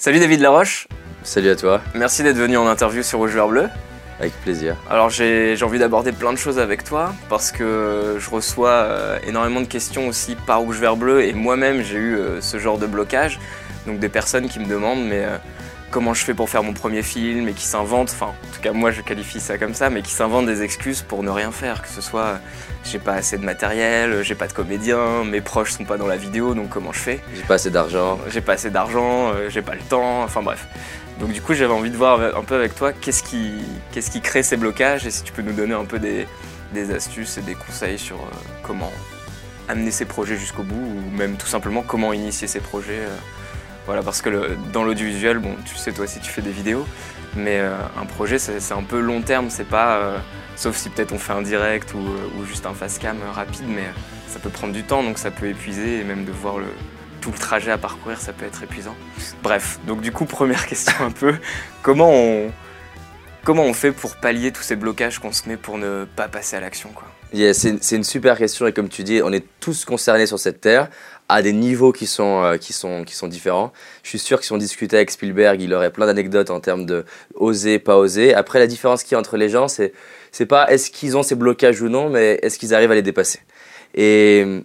Salut David Laroche, Salut à toi, merci d'être venu en interview sur Rouge Vert Bleu. avec plaisir. Alors j'ai envie d'aborder plein de choses avec toi parce que je reçois euh, énormément de questions aussi par Rouge Vert Bleu et moi-même j'ai eu euh, ce genre de blocage. Donc des personnes qui me demandent mais euh, comment je fais pour faire mon premier film et qui s'inventent, enfin en tout cas moi je qualifie ça comme ça, mais qui s'inventent des excuses pour ne rien faire, que ce soit j'ai pas assez de matériel, j'ai pas de comédien, mes proches sont pas dans la vidéo donc comment je fais? J'ai pas assez d'argent. j'ai pas assez d'argent, euh, j'ai pas le temps, enfin bref. Donc du coup j'avais envie de voir un peu avec toi qu'est-ce qui, qu'est-ce qui crée ces blocages et si tu peux nous donner un peu des, des astuces et des conseils sur euh, comment amener ces projets jusqu'au bout ou même tout simplement comment initier ces projets. euh, voilà parce que dans l'audiovisuel, bon tu sais toi aussi tu fais des vidéos, mais euh, un projet c'est un peu long terme, c'est pas... euh, sauf si peut-être on fait un direct ou, euh, juste un face cam rapide, mais ça peut prendre du temps donc ça peut épuiser et même de voir tout le trajet à parcourir, ça peut être épuisant. Bref, donc du coup, première question un peu, comment on, comment on fait pour pallier tous ces blocages qu'on se met pour ne pas passer à l'action quoi? Yeah, c'est une super question et comme tu dis, on est tous concernés sur cette terre à des niveaux qui sont, euh, qui sont, qui sont différents. Je suis sûr que si on discutait avec Spielberg, il aurait plein d'anecdotes en termes de oser, pas oser. Après, la différence qu'il y a entre les gens, c'est c'est pas est-ce qu'ils ont ces blocages ou non, mais est-ce qu'ils arrivent à les dépasser. Et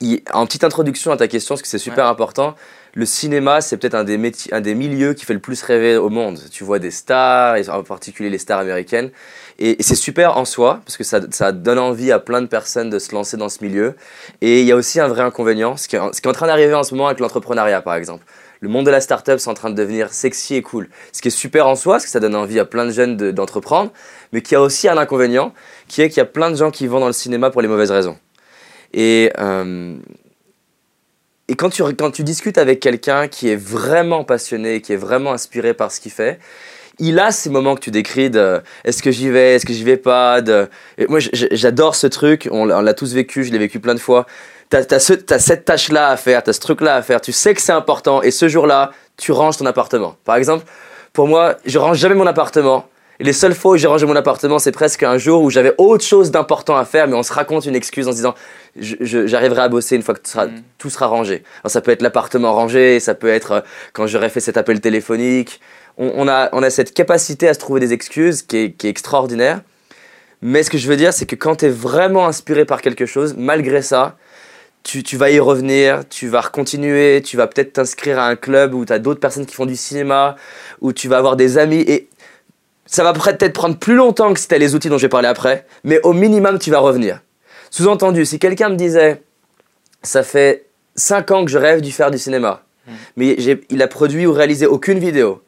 il- en petite introduction à ta question, parce que c'est super important, le cinéma, c'est peut-être un, des métiers- un des milieux qui fait le plus rêver au monde. Tu vois des stars, en particulier les stars américaines. Et, c'est super en soi, parce que ça, donne envie à plein de personnes de se lancer dans ce milieu. Et il y a aussi un vrai inconvénient, ce qui est, en train d'arriver en ce moment avec l'entrepreneuriat, par exemple. Le monde de la start-up, c'est en train de devenir sexy et cool. Ce qui est super en soi, parce que ça donne envie à plein de jeunes de- d'entreprendre, mais qui a aussi un inconvénient, qui est qu'il y a plein de gens qui vont dans le cinéma pour les mauvaises raisons. Et, euh, quand, tu, quand tu discutes avec quelqu'un qui est vraiment passionné, qui est vraiment inspiré par ce qu'il fait, il a ces moments que tu décris de est-ce que j'y vais, est-ce que j'y vais pas. De... Moi, j'adore ce truc, on, l'a- on l'a tous vécu, je l'ai vécu plein de fois. T'as as, cette tâche-là à faire, t'as ce truc-là à faire, tu sais que c'est important, et ce jour-là, tu ranges ton appartement. Par exemple, pour moi, je range jamais mon appartement. Et les seules fois où j'ai rangé mon appartement, c'est presque un jour où j'avais autre chose d'important à faire, mais on se raconte une excuse en se disant j'arriverai à bosser une fois que tout sera, Mm. tout sera rangé. Alors, ça peut être l'appartement rangé, ça peut être euh, quand j'aurai fait cet appel téléphonique. On, on a, on a cette capacité à se trouver des excuses qui est, qui est extraordinaire. Mais ce que je veux dire, c'est que quand tu es vraiment inspiré par quelque chose, malgré ça, tu, tu vas y revenir, tu vas continuer, tu vas peut-être t'inscrire à un club où tu as d'autres personnes qui font du cinéma, où tu vas avoir des amis. Et ça va peut-être prendre plus longtemps que si tu as les outils dont je vais parler après, mais au minimum, tu vas revenir. Sous-entendu, si quelqu'un me disait, ça fait 5 ans que je rêve de faire du cinéma, mais j'ai- il a produit ou réalisé aucune vidéo,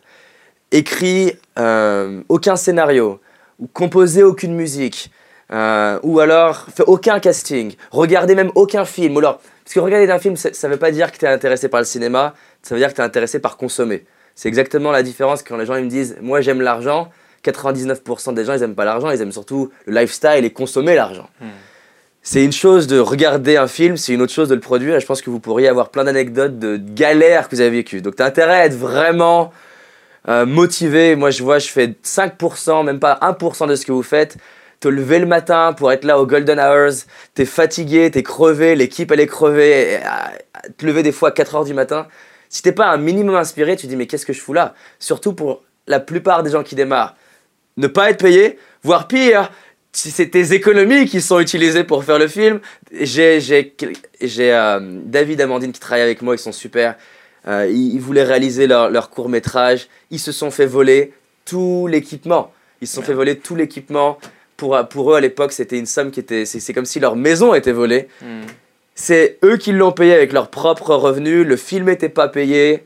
écrit euh, aucun scénario, ou composé aucune musique, euh, ou alors fait aucun casting, regardé même aucun film. ou alors, parce que regarder un film, ça ne veut pas dire que tu es intéressé par le cinéma, ça veut dire que tu es intéressé par consommer. C'est exactement la différence quand les gens ils me disent Moi j'aime l'argent. 99% des gens ils aiment pas l'argent, ils aiment surtout le lifestyle et consommer l'argent. C'est une chose de regarder un film, c'est une autre chose de le produire. Et je pense que vous pourriez avoir plein d'anecdotes de galères que vous avez vécues. Donc, tu as intérêt à être vraiment euh, motivé. Moi, je vois, je fais 5%, même pas 1% de ce que vous faites. Te lever le matin pour être là au Golden Hours. T'es fatigué, t'es crevé, l'équipe elle est crevée. Et, à te lever des fois à 4 heures du matin. Si t'es pas un minimum inspiré, tu te dis mais qu'est-ce que je fous là? Surtout pour la plupart des gens qui démarrent. Ne pas être payé, voire pire, si c'est tes économies qui sont utilisées pour faire le film. J'ai euh, David Amandine qui travaillent avec moi, ils sont super. Euh, ils, ils voulaient réaliser leur, leur court métrage. Ils se sont fait voler tout l'équipement. Ils se sont fait voler tout l'équipement. Pour, pour eux, à l'époque, c'était une somme qui était. C'est c'est comme si leur maison était volée. C'est eux qui l'ont payé avec leurs propres revenus. Le film n'était pas payé.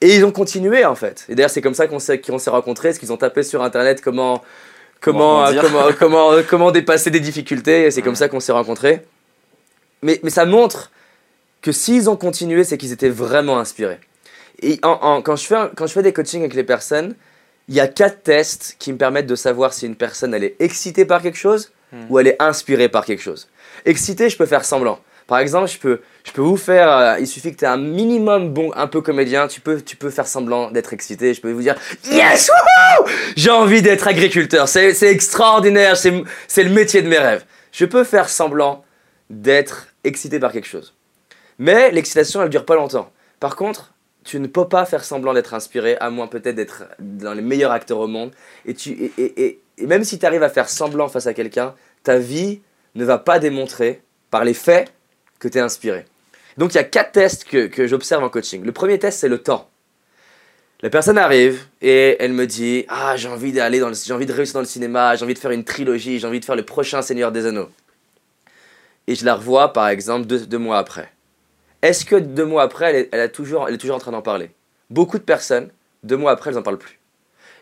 Et ils ont continué en fait. Et d'ailleurs, c'est comme ça qu'on s'est qu'on s'est rencontrés, parce qu'ils ont tapé sur internet comment, comment, comment, comment, comment dépasser des difficultés. Et c'est comme ça qu'on s'est rencontrés. Mais, mais ça montre que s'ils ont continué, c'est qu'ils étaient vraiment inspirés. Et en- en- quand, je fais quand je fais des coachings avec les personnes, il y a quatre tests qui me permettent de savoir si une personne elle est excitée par quelque chose ou elle est inspirée par quelque chose. Excitée, je peux faire semblant. Par exemple, je peux, je peux vous faire. euh, il suffit que tu aies un minimum bon, un peu comédien. Tu peux, tu peux faire semblant d'être excité. Je peux vous dire Yes, J'ai envie d'être agriculteur. C'est extraordinaire. C'est le métier de mes rêves. Je peux faire semblant d'être excité par quelque chose. Mais l'excitation, elle dure pas longtemps. Par contre, tu ne peux pas faire semblant d'être inspiré, à moins peut-être d'être dans les meilleurs acteurs au monde. Et, tu, et, et même si tu arrives à faire semblant face à quelqu'un, ta vie ne va pas démontrer par les faits que tu es inspiré. Donc il y a quatre tests que, que j'observe en coaching. Le premier test, c'est le temps. La personne arrive et elle me dit Ah, j'ai envie d'aller dans j'ai envie de réussir dans le cinéma, j'ai envie de faire une trilogie, j'ai envie de faire le prochain Seigneur des Anneaux. Et je la revois par exemple deux, mois après. Est-ce que deux mois après, elle est, elle toujours, elle est toujours en train d'en parler? Beaucoup de personnes, deux mois après, elles n'en parlent plus.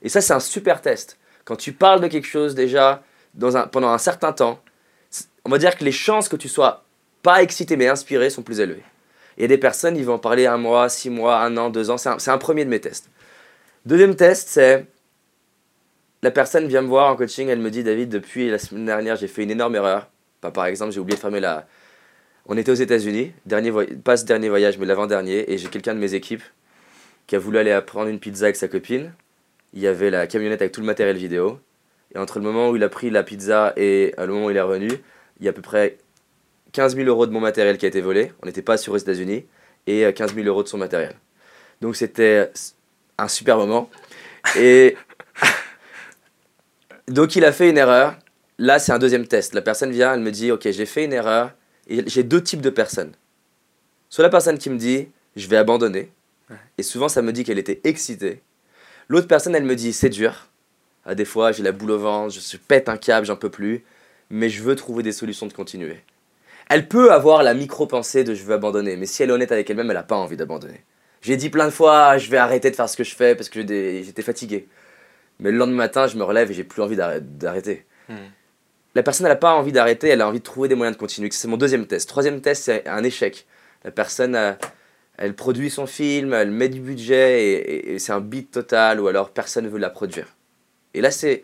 Et ça, c'est un super test. Quand tu parles de quelque chose déjà dans un, pendant un certain temps, on va dire que les chances que tu sois pas excité mais inspiré sont plus y a des personnes, ils vont en parler un mois, six mois, un an, deux ans. C'est un, premier de mes tests. Deuxième test, c'est la personne vient me voir en coaching, elle me dit David, depuis la semaine dernière, j'ai fait une énorme erreur. par exemple, j'ai oublié de fermer la. On était aux États-Unis, pas ce dernier voyage, mais l'avant-dernier, et j'ai quelqu'un de mes équipes qui a voulu aller prendre une pizza avec sa copine. Il y avait la camionnette avec tout le matériel vidéo. Et entre le moment où il a pris la pizza et le moment où il est revenu, il y a à peu près 15 000 euros de mon matériel qui a été volé. On n'était pas sur les États-Unis. Et 15 euh, 000 euros de son matériel. Donc c'était un super moment. Et donc il a fait une erreur. Là, c'est un deuxième test. La personne vient, elle me dit, ok, j'ai fait une erreur. Et j'ai deux types de personnes. Soit la personne qui me dit, je vais abandonner. Et souvent, ça me dit qu'elle était excitée. L'autre personne, elle me dit, c'est dur. À des fois, j'ai la boule au ventre, je pète un câble, j'en peux plus. Mais je veux trouver des solutions de continuer. Elle peut avoir la micro-pensée de je veux abandonner, mais si elle est honnête avec elle-même, elle n'a pas envie d'abandonner. J'ai dit plein de fois, je vais arrêter de faire ce que je fais parce que j'étais fatigué. Mais le lendemain matin, je me relève et j'ai plus envie d'arrêter. Hmm. La personne, n'a pas envie d'arrêter, elle a envie de trouver des moyens de continuer. C'est mon deuxième test. Troisième test, c'est un échec. La personne, elle produit son film, elle met du budget et, et c'est un beat total ou alors personne ne veut la produire. Et là, c'est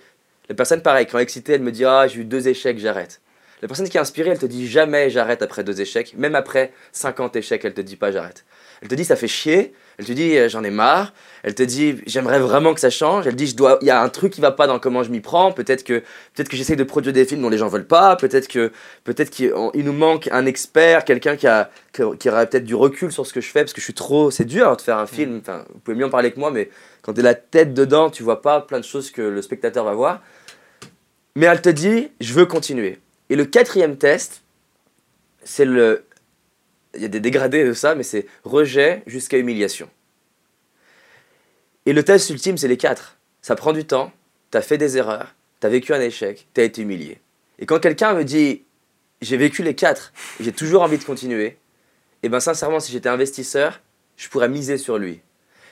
la personne, pareil, quand elle est excitée, elle me dit Ah, j'ai eu deux échecs, j'arrête. La personne qui est inspirée, elle te dit jamais j'arrête après deux échecs. Même après 50 échecs, elle te dit pas j'arrête. Elle te dit ça fait chier. Elle te dit euh, j'en ai marre. Elle te dit j'aimerais vraiment que ça change. Elle dit je dois, il y a un truc qui va pas dans comment je m'y prends. Peut-être que peut-être que j'essaie de produire des films dont les gens veulent pas. Peut-être que peut-être qu'il nous manque un expert, quelqu'un qui a qui, aurait peut-être du recul sur ce que je fais parce que je suis trop. C'est dur de faire un film. Mm. Enfin, vous pouvez mieux en parler que moi, mais quand tu es la tête dedans, tu vois pas plein de choses que le spectateur va voir. Mais elle te dit je veux continuer. Et le quatrième test, c'est le. Il y a des dégradés de ça, mais c'est rejet jusqu'à humiliation. Et le test ultime, c'est les quatre. Ça prend du temps, tu as fait des erreurs, tu as vécu un échec, tu as été humilié. Et quand quelqu'un me dit j'ai vécu les quatre, j'ai toujours envie de continuer, et eh bien sincèrement, si j'étais investisseur, je pourrais miser sur lui.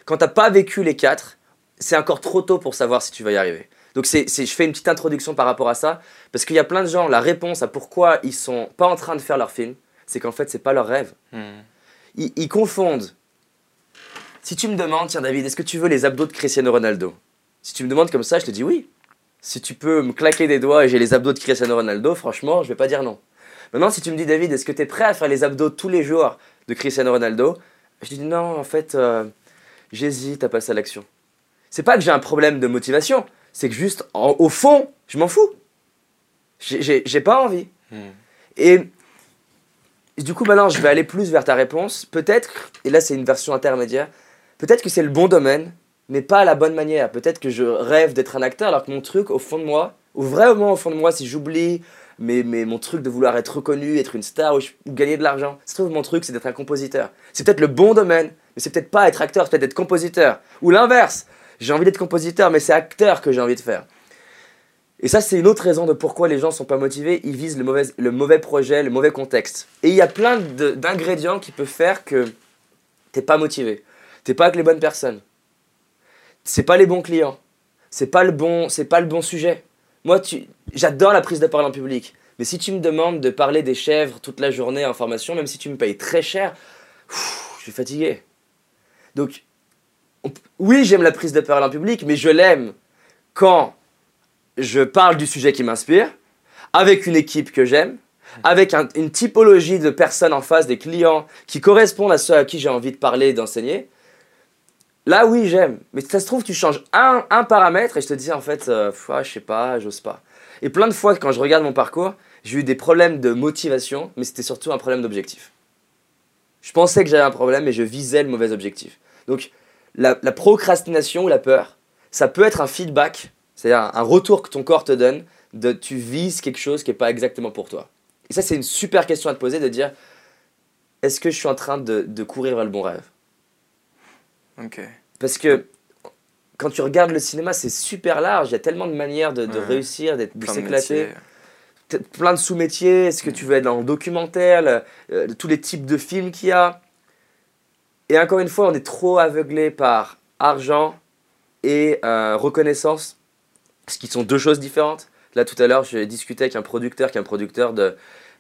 Quand tu n'as pas vécu les quatre, c'est encore trop tôt pour savoir si tu vas y arriver. Donc c'est, je fais une petite introduction par rapport à ça, parce qu'il y a plein de gens, la réponse à pourquoi ils sont pas en train de faire leur film, c'est qu'en fait, c'est pas leur rêve. Hmm. Ils, confondent. Si tu me demandes, tiens David, est-ce que tu veux les abdos de Cristiano Ronaldo? Si tu me demandes comme ça, je te dis oui. Si tu peux me claquer des doigts et j'ai les abdos de Cristiano Ronaldo, franchement, je vais pas dire non. Maintenant, si tu me dis David, est-ce que tu es prêt à faire les abdos tous les jours de Cristiano Ronaldo? Je dis non, en fait, euh, j'hésite à passer à l'action. C'est pas que j'ai un problème de motivation, c'est que juste, au fond, je m'en fous. J'ai pas envie. Hmm. Et du coup, maintenant, je vais aller plus vers ta réponse. Peut-être, et là, c'est une version intermédiaire, peut-être que c'est le bon domaine, mais pas à la bonne manière. Peut-être que je rêve d'être un acteur, alors que mon truc, au fond de moi, ou vraiment au fond de moi, si j'oublie mais, mais, mon truc de vouloir être reconnu, être une star ou, gagner de l'argent, se trouve mon truc c'est d'être un compositeur. C'est peut-être le bon domaine, mais c'est peut-être pas être acteur, c'est peut-être être compositeur. Ou l'inverse, j'ai envie d'être compositeur, mais c'est acteur que j'ai envie de faire. Et ça, c'est une autre raison de pourquoi les gens sont pas motivés. Ils visent le mauvais, le mauvais projet, le mauvais contexte. Et il y a plein d'ingrédients qui peuvent faire que t'es pas motivé. T'es pas avec les bonnes personnes. C'est pas les bons clients. C'est pas le bon, c'est pas le bon sujet. Moi, j'adore la prise de parole en public. Mais si tu me demandes de parler des chèvres toute la journée en formation, même si tu me payes très cher, je suis fatigué. Donc, oui, j'aime la prise de parole en public, mais je l'aime quand je parle du sujet qui m'inspire, avec une équipe que j'aime, avec une typologie de personnes en face, des clients qui correspondent à ceux à qui j'ai envie de parler et d'enseigner. Là, oui, j'aime. Mais ça se trouve, tu changes un, paramètre et je te dis en fait, euh, je sais pas, j'ose pas. Et plein de fois, quand je regarde mon parcours, j'ai eu des problèmes de motivation, mais c'était surtout un problème d'objectif. Je pensais que j'avais un problème et je visais le mauvais objectif. Donc la, la procrastination ou la peur, ça peut être un feedback, c'est-à-dire un retour que ton corps te donne de tu vises quelque chose qui n'est pas exactement pour toi. Et ça, c'est une super question à te poser de dire est-ce que je suis en train de, de courir vers le bon rêve? Ok. Parce que quand tu regardes le cinéma, c'est super large. Il y a tellement de manières de, de Ouais. réussir, d'être- de Plein de s'éclater. Plein de sous-métiers. Est-ce que tu veux être dans le documentaire, le- euh, tous les types de films qu'il y a? Et encore une fois, on est trop aveuglé par argent et euh, reconnaissance, ce qui sont deux choses différentes. Là, tout à l'heure, j'ai discuté avec un producteur qui est un producteur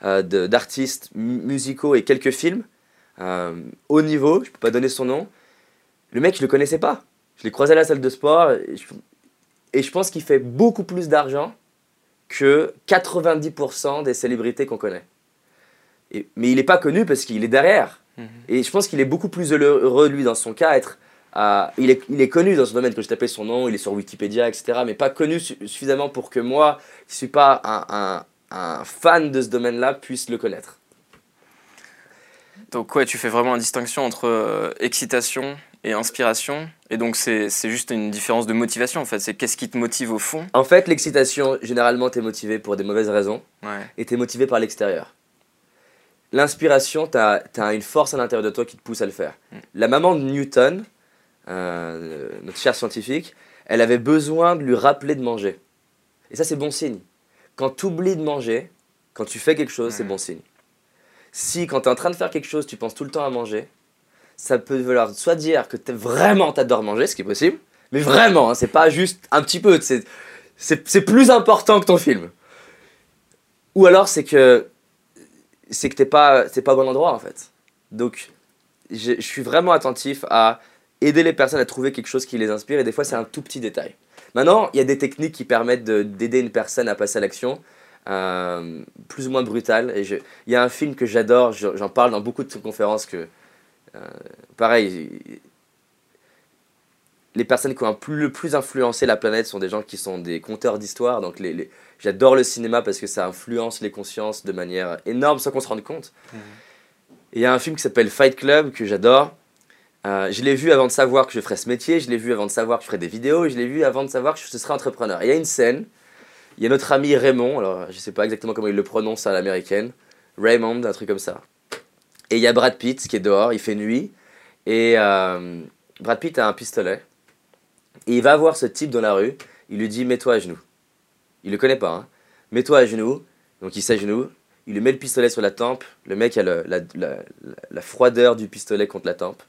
euh, d'artistes mu- musicaux et quelques films, euh, haut niveau, je peux pas donner son nom. Le mec, je le connaissais pas. Je l'ai croisé à la salle de sport et je, pense qu'il fait beaucoup plus d'argent que 90% des célébrités qu'on connaît. Mais il n'est pas connu parce qu'il est derrière. Mhm. Et je pense qu'il est beaucoup plus heureux, lui, dans son cas, être. il, est, il est connu dans ce domaine, que je tapais son nom, il est sur Wikipédia, etc. Mais pas connu su- suffisamment pour que moi, qui ne suis pas un, un- un fan de ce domaine-là, puisse le connaître. Donc ouais, tu fais vraiment la distinction entre euh, excitation et inspiration. Et donc c'est c'est juste une différence de motivation en fait. C'est qu'est-ce qui te motive au fond? En fait, l'excitation, généralement, tu es motivé pour des mauvaises raisons Ouais. et tu es motivé par l'extérieur. L'inspiration, tu as, une force à l'intérieur de toi qui te pousse à le faire. Mm. La maman de Newton, euh, notre chère scientifique, elle avait besoin de lui rappeler de manger. Et ça, c'est bon signe. Quand tu oublies de manger, quand tu fais quelque chose, c'est Ouais. bon signe. Si quand tu es en train de faire quelque chose, tu penses tout le temps à manger, ça peut vouloir soit dire que t'es vraiment t'adores manger, ce qui est possible, mais vraiment, hein, c'est pas juste un petit peu, c'est plus important que ton film. Ou alors c'est que c'est que t'es pas, c'est pas au bon endroit en fait. Donc je suis vraiment attentif à aider les personnes à trouver quelque chose qui les inspire et des fois c'est un tout petit détail. Maintenant, il y a des techniques qui permettent de- d'aider une personne à passer à l'action, euh, plus ou moins brutales. Et je- il y a un film que j'adore, je- j'en parle dans beaucoup de conférences que, euh, pareil, les personnes qui ont plus- le plus influencé la planète sont des gens qui sont des conteurs d'histoire. Donc les, les- j'adore le cinéma parce que ça influence les consciences de manière énorme sans qu'on se rende compte. Et Il y a un film qui s'appelle Fight Club que j'adore. Euh, je l'ai vu avant de savoir que je ferais ce métier, je l'ai vu avant de savoir que je ferais des vidéos, je l'ai vu avant de savoir que je serais entrepreneur. Et il y a une scène, il y a notre ami Raymond, alors je sais pas exactement comment il le prononce à l'américaine, Raymond, un truc comme ça. Et il y a Brad Pitt qui est dehors, il fait nuit, et euh, Brad Pitt a un pistolet. Et il va voir ce type dans la rue, il lui dit Mets-toi à genoux. Il le connaît pas, hein. Mets-toi à genoux. Donc il s'agenouille, il lui met le pistolet sur la tempe, le mec a la, froideur du pistolet contre la tempe.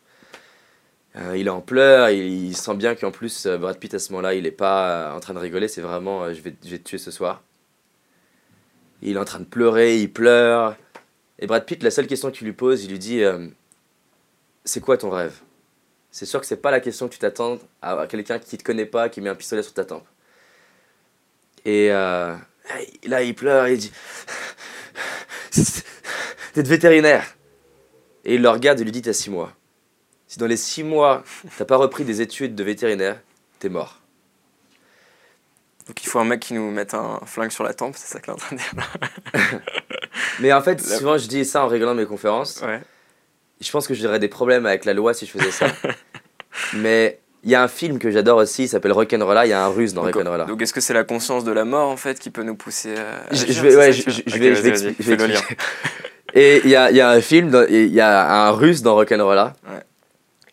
Euh, il est en pleurs, il, sent bien qu'en plus euh, Brad Pitt à ce moment-là, il est pas euh, en train de rigoler, c'est vraiment euh, je, vais, je vais te tuer ce soir. Il est en train de pleurer, il pleure. Et Brad Pitt, la seule question qu'il lui pose, il lui dit C'est quoi ton rêve? C'est sûr que c'est pas la question que tu t'attends à, quelqu'un qui te connaît pas, qui met un pistolet sur ta tempe. Et euh, là, il pleure, il dit D'être vétérinaire. Et il le regarde et lui dit T'as six mois. Si dans les six mois, t'as pas repris des études de vétérinaire, t'es mort. Donc il faut un mec qui nous mette un flingue sur la tempe, c'est ça que t'es en train de dire. Mais en fait, souvent je dis ça en rigolant mes conférences. Ouais. Je pense que j'aurais des problèmes avec la loi si je faisais ça. Mais il y a un film que j'adore aussi, il s'appelle Rock'n'Rolla. Il y a un russe dans Rock'n'Rolla. donc est-ce que c'est la conscience de la mort en fait qui peut nous pousser à. Je, vais, ouais, je, vais, je vais je le expliquer. Et il y a, y a un film, il y a un russe dans Rock'n'Rolla Ouais.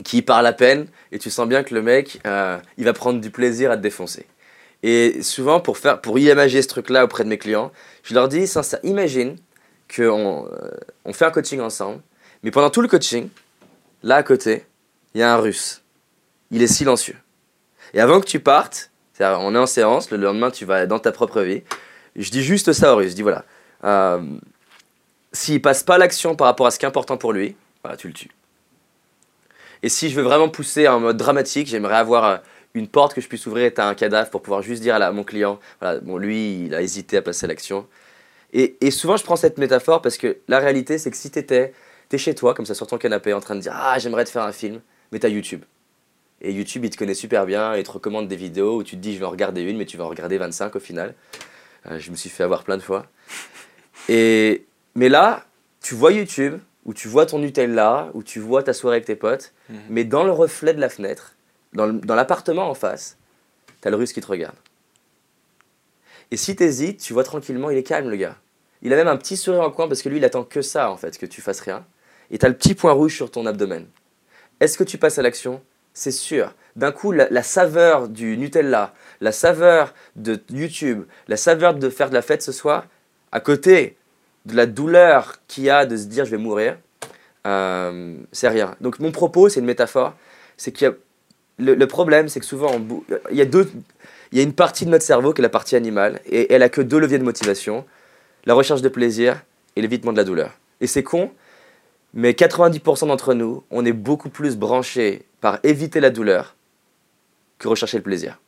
qui parle à peine, et tu sens bien que le mec, euh, il va prendre du plaisir à te défoncer. Et souvent, pour, faire, pour imager ce truc-là auprès de mes clients, je leur dis, sincère, imagine qu'on euh, on fait un coaching ensemble, mais pendant tout le coaching, là à côté, il y a un russe. Il est silencieux. Et avant que tu partes, on est en séance, le lendemain tu vas dans ta propre vie, je dis juste ça au russe, je dis voilà, euh, s'il passe pas l'action par rapport à ce qui est important pour lui, voilà, tu le tues. Et si je veux vraiment pousser en mode dramatique, j'aimerais avoir euh, une porte que je puisse ouvrir et t'as un cadavre pour pouvoir juste dire à, mon client, voilà, bon lui il a hésité à passer l'action. Et, et souvent je prends cette métaphore parce que la réalité c'est que si t'étais es chez toi comme ça sur ton canapé en train de dire ah j'aimerais te faire un film, mais t'as YouTube. Et YouTube il te connaît super bien, il te recommande des vidéos où tu te dis je vais en regarder une mais tu vas en regarder 25 au final. Euh, je me suis fait avoir plein de fois. Et, mais là, tu vois YouTube, où tu vois ton Nutella, où tu vois ta soirée avec tes potes, Mhm. mais dans le reflet de la fenêtre, dans l'appartement en face, t'as le russe qui te regarde. Et si t'hésites, tu vois tranquillement, il est calme le gars. Il a même un petit sourire en coin parce que lui, il attend que ça en fait, que tu fasses rien. Et t'as le petit point rouge sur ton abdomen. Est-ce que tu passes à l'action? C'est sûr. D'un coup, la, saveur du Nutella, la saveur de YouTube, la saveur de faire de la fête ce soir, à côté de la douleur qu'il y a de se dire je vais mourir, euh, c'est rien. Donc mon propos, c'est une métaphore, c'est qu'il y a le, problème, c'est que souvent, on il y a deux, il y a une partie de notre cerveau qui est la partie animale, et elle a que deux leviers de motivation la recherche de plaisir et l'évitement de la douleur. Et c'est con, mais 90% d'entre nous, on est beaucoup plus branchés par éviter la douleur que rechercher le plaisir.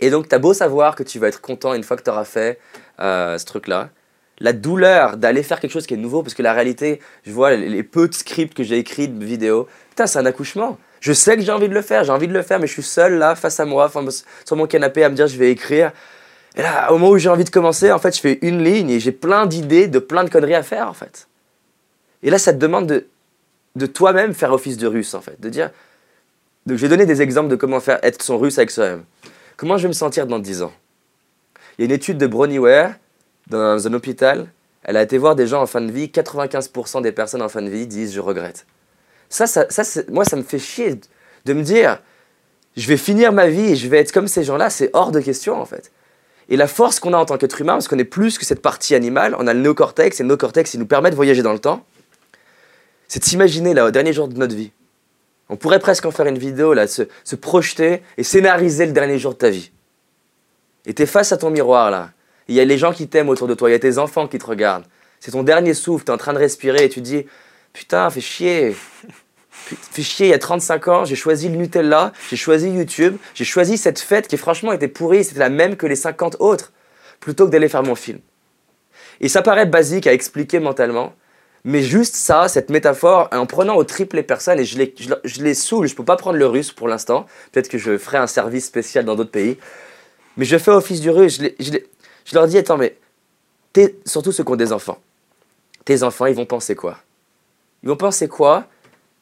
Et donc, tu as beau savoir que tu vas être content une fois que tu auras fait euh, ce truc-là, la douleur d'aller faire quelque chose qui est nouveau, parce que la réalité, je vois les, peu de scripts que j'ai écrits, de vidéos, putain, c'est un accouchement. Je sais que j'ai envie de le faire, j'ai envie de le faire, mais je suis seul là, face à moi, sur mon canapé, à me dire je vais écrire. Et là, au moment où j'ai envie de commencer, en fait, je fais une ligne et j'ai plein d'idées, de plein de conneries à faire, en fait. Et là, ça te demande de, de toi-même faire office de russe, en fait. De dire. Donc, je vais donner des exemples de comment faire être son russe avec soi-même. Comment je vais me sentir dans 10 ans? Il y a une étude de Bronnie Ware dans un hôpital. Elle a été voir des gens en fin de vie. 95% des personnes en fin de vie disent je regrette. Ça, ça, ça moi, ça me fait chier de me dire je vais finir ma vie et je vais être comme ces gens-là. C'est hors de question, en fait. Et la force qu'on a en tant qu'être humain, parce qu'on est plus que cette partie animale, on a le néocortex, et le néocortex, il nous permet de voyager dans le temps, c'est de s'imaginer là, au dernier jour de notre vie. On pourrait presque en faire une vidéo, là, se, projeter et scénariser le dernier jour de ta vie. Et t'es face à ton miroir, là. Il y a les gens qui t'aiment autour de toi, il y a tes enfants qui te regardent. C'est ton dernier souffle, t'es en train de respirer et tu te dis Putain, fais chier. Fais chier, il y a 35 ans, j'ai choisi le Nutella, j'ai choisi YouTube, j'ai choisi cette fête qui franchement était pourrie, c'était la même que les 50 autres, plutôt que d'aller faire mon film. Et ça paraît basique à expliquer mentalement, mais juste ça, cette métaphore, en prenant au triple les personnes, et je les, saoule, je peux pas prendre le russe pour l'instant, peut-être que je ferai un service spécial dans d'autres pays, mais je fais office du russe, je, je je leur dis, attends, mais t'es- surtout ceux qui ont des enfants, tes enfants, ils vont penser quoi? Ils vont penser quoi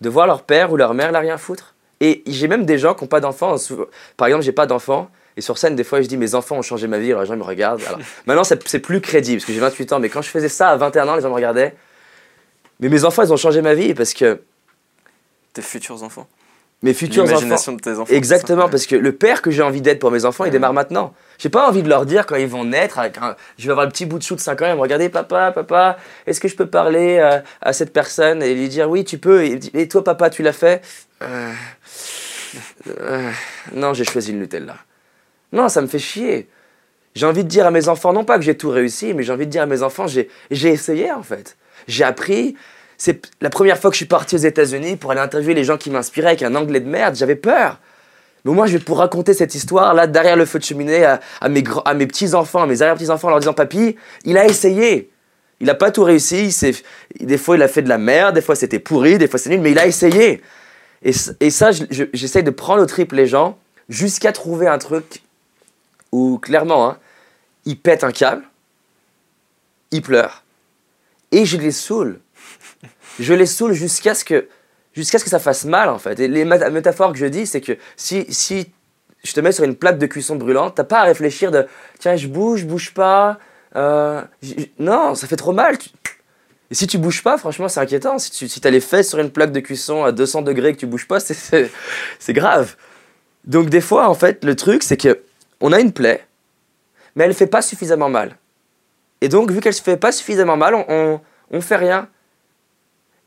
de voir leur père ou leur mère là rien foutre? Et j'ai même des gens qui n'ont pas d'enfants, par exemple, j'ai pas d'enfants, et sur scène, des fois, je dis, mes enfants ont changé ma vie, les gens me regardent. Alors, maintenant, c'est plus crédible, parce que j'ai 28 ans, mais quand je faisais ça à 21 ans, les gens me regardaient. Mais mes enfants, ils ont changé ma vie, parce que Tes futurs enfants. mes futurs enfants... L'imagination de tes enfants. Exactement, parce que le père que j'ai envie d'être pour mes enfants, il démarre maintenant. J'ai pas envie de leur dire quand ils vont naître, avec un- je vais avoir le petit bout de chou de 5 ans, ils vont me regarder, papa, papa, est-ce que je peux parler euh, à cette personne et lui dire oui, tu peux. Et, toi, papa, tu l'as fait? Euh, euh, Non, j'ai choisi le Nutella. Non, ça me fait chier. J'ai envie de dire à mes enfants, non pas que j'ai tout réussi, mais j'ai envie de dire à mes enfants, j'ai essayé en fait. J'ai appris. C'est la première fois que je suis parti aux États-Unis pour aller interviewer les gens qui m'inspiraient avec un anglais de merde, j'avais peur. Mais au moins, je vais pouvoir raconter cette histoire là derrière le feu de cheminée à, mes, à mes petits-enfants, à mes arrière-petits-enfants, en leur disant Papy, il a essayé. Il n'a pas tout réussi. il des fois, il a fait de la merde, des fois, c'était pourri, des fois, c'est nul, mais il a essayé. Et, ça, je- je- j'essaye de prendre au triple les gens jusqu'à trouver un truc où, clairement, hein, ils pètent un câble, ils pleurent, et je les saoule. Je les saoule jusqu'à ce que jusqu'à ce que ça fasse mal en fait. Et les métaphores que je dis, c'est que si, si je te mets sur une plaque de cuisson brûlante, t'as pas à réfléchir de tiens, je bouge, je bouge pas. euh, non, ça fait trop mal. Et si tu bouges pas, franchement, c'est inquiétant. Si tu si as les fesses sur une plaque de cuisson à 200 degrés et que tu bouges pas, c'est grave. Donc, des fois, en fait, le truc, c'est que on a une plaie, mais elle fait pas suffisamment mal. Et donc, vu qu'elle se fait pas suffisamment mal, on, on, fait rien.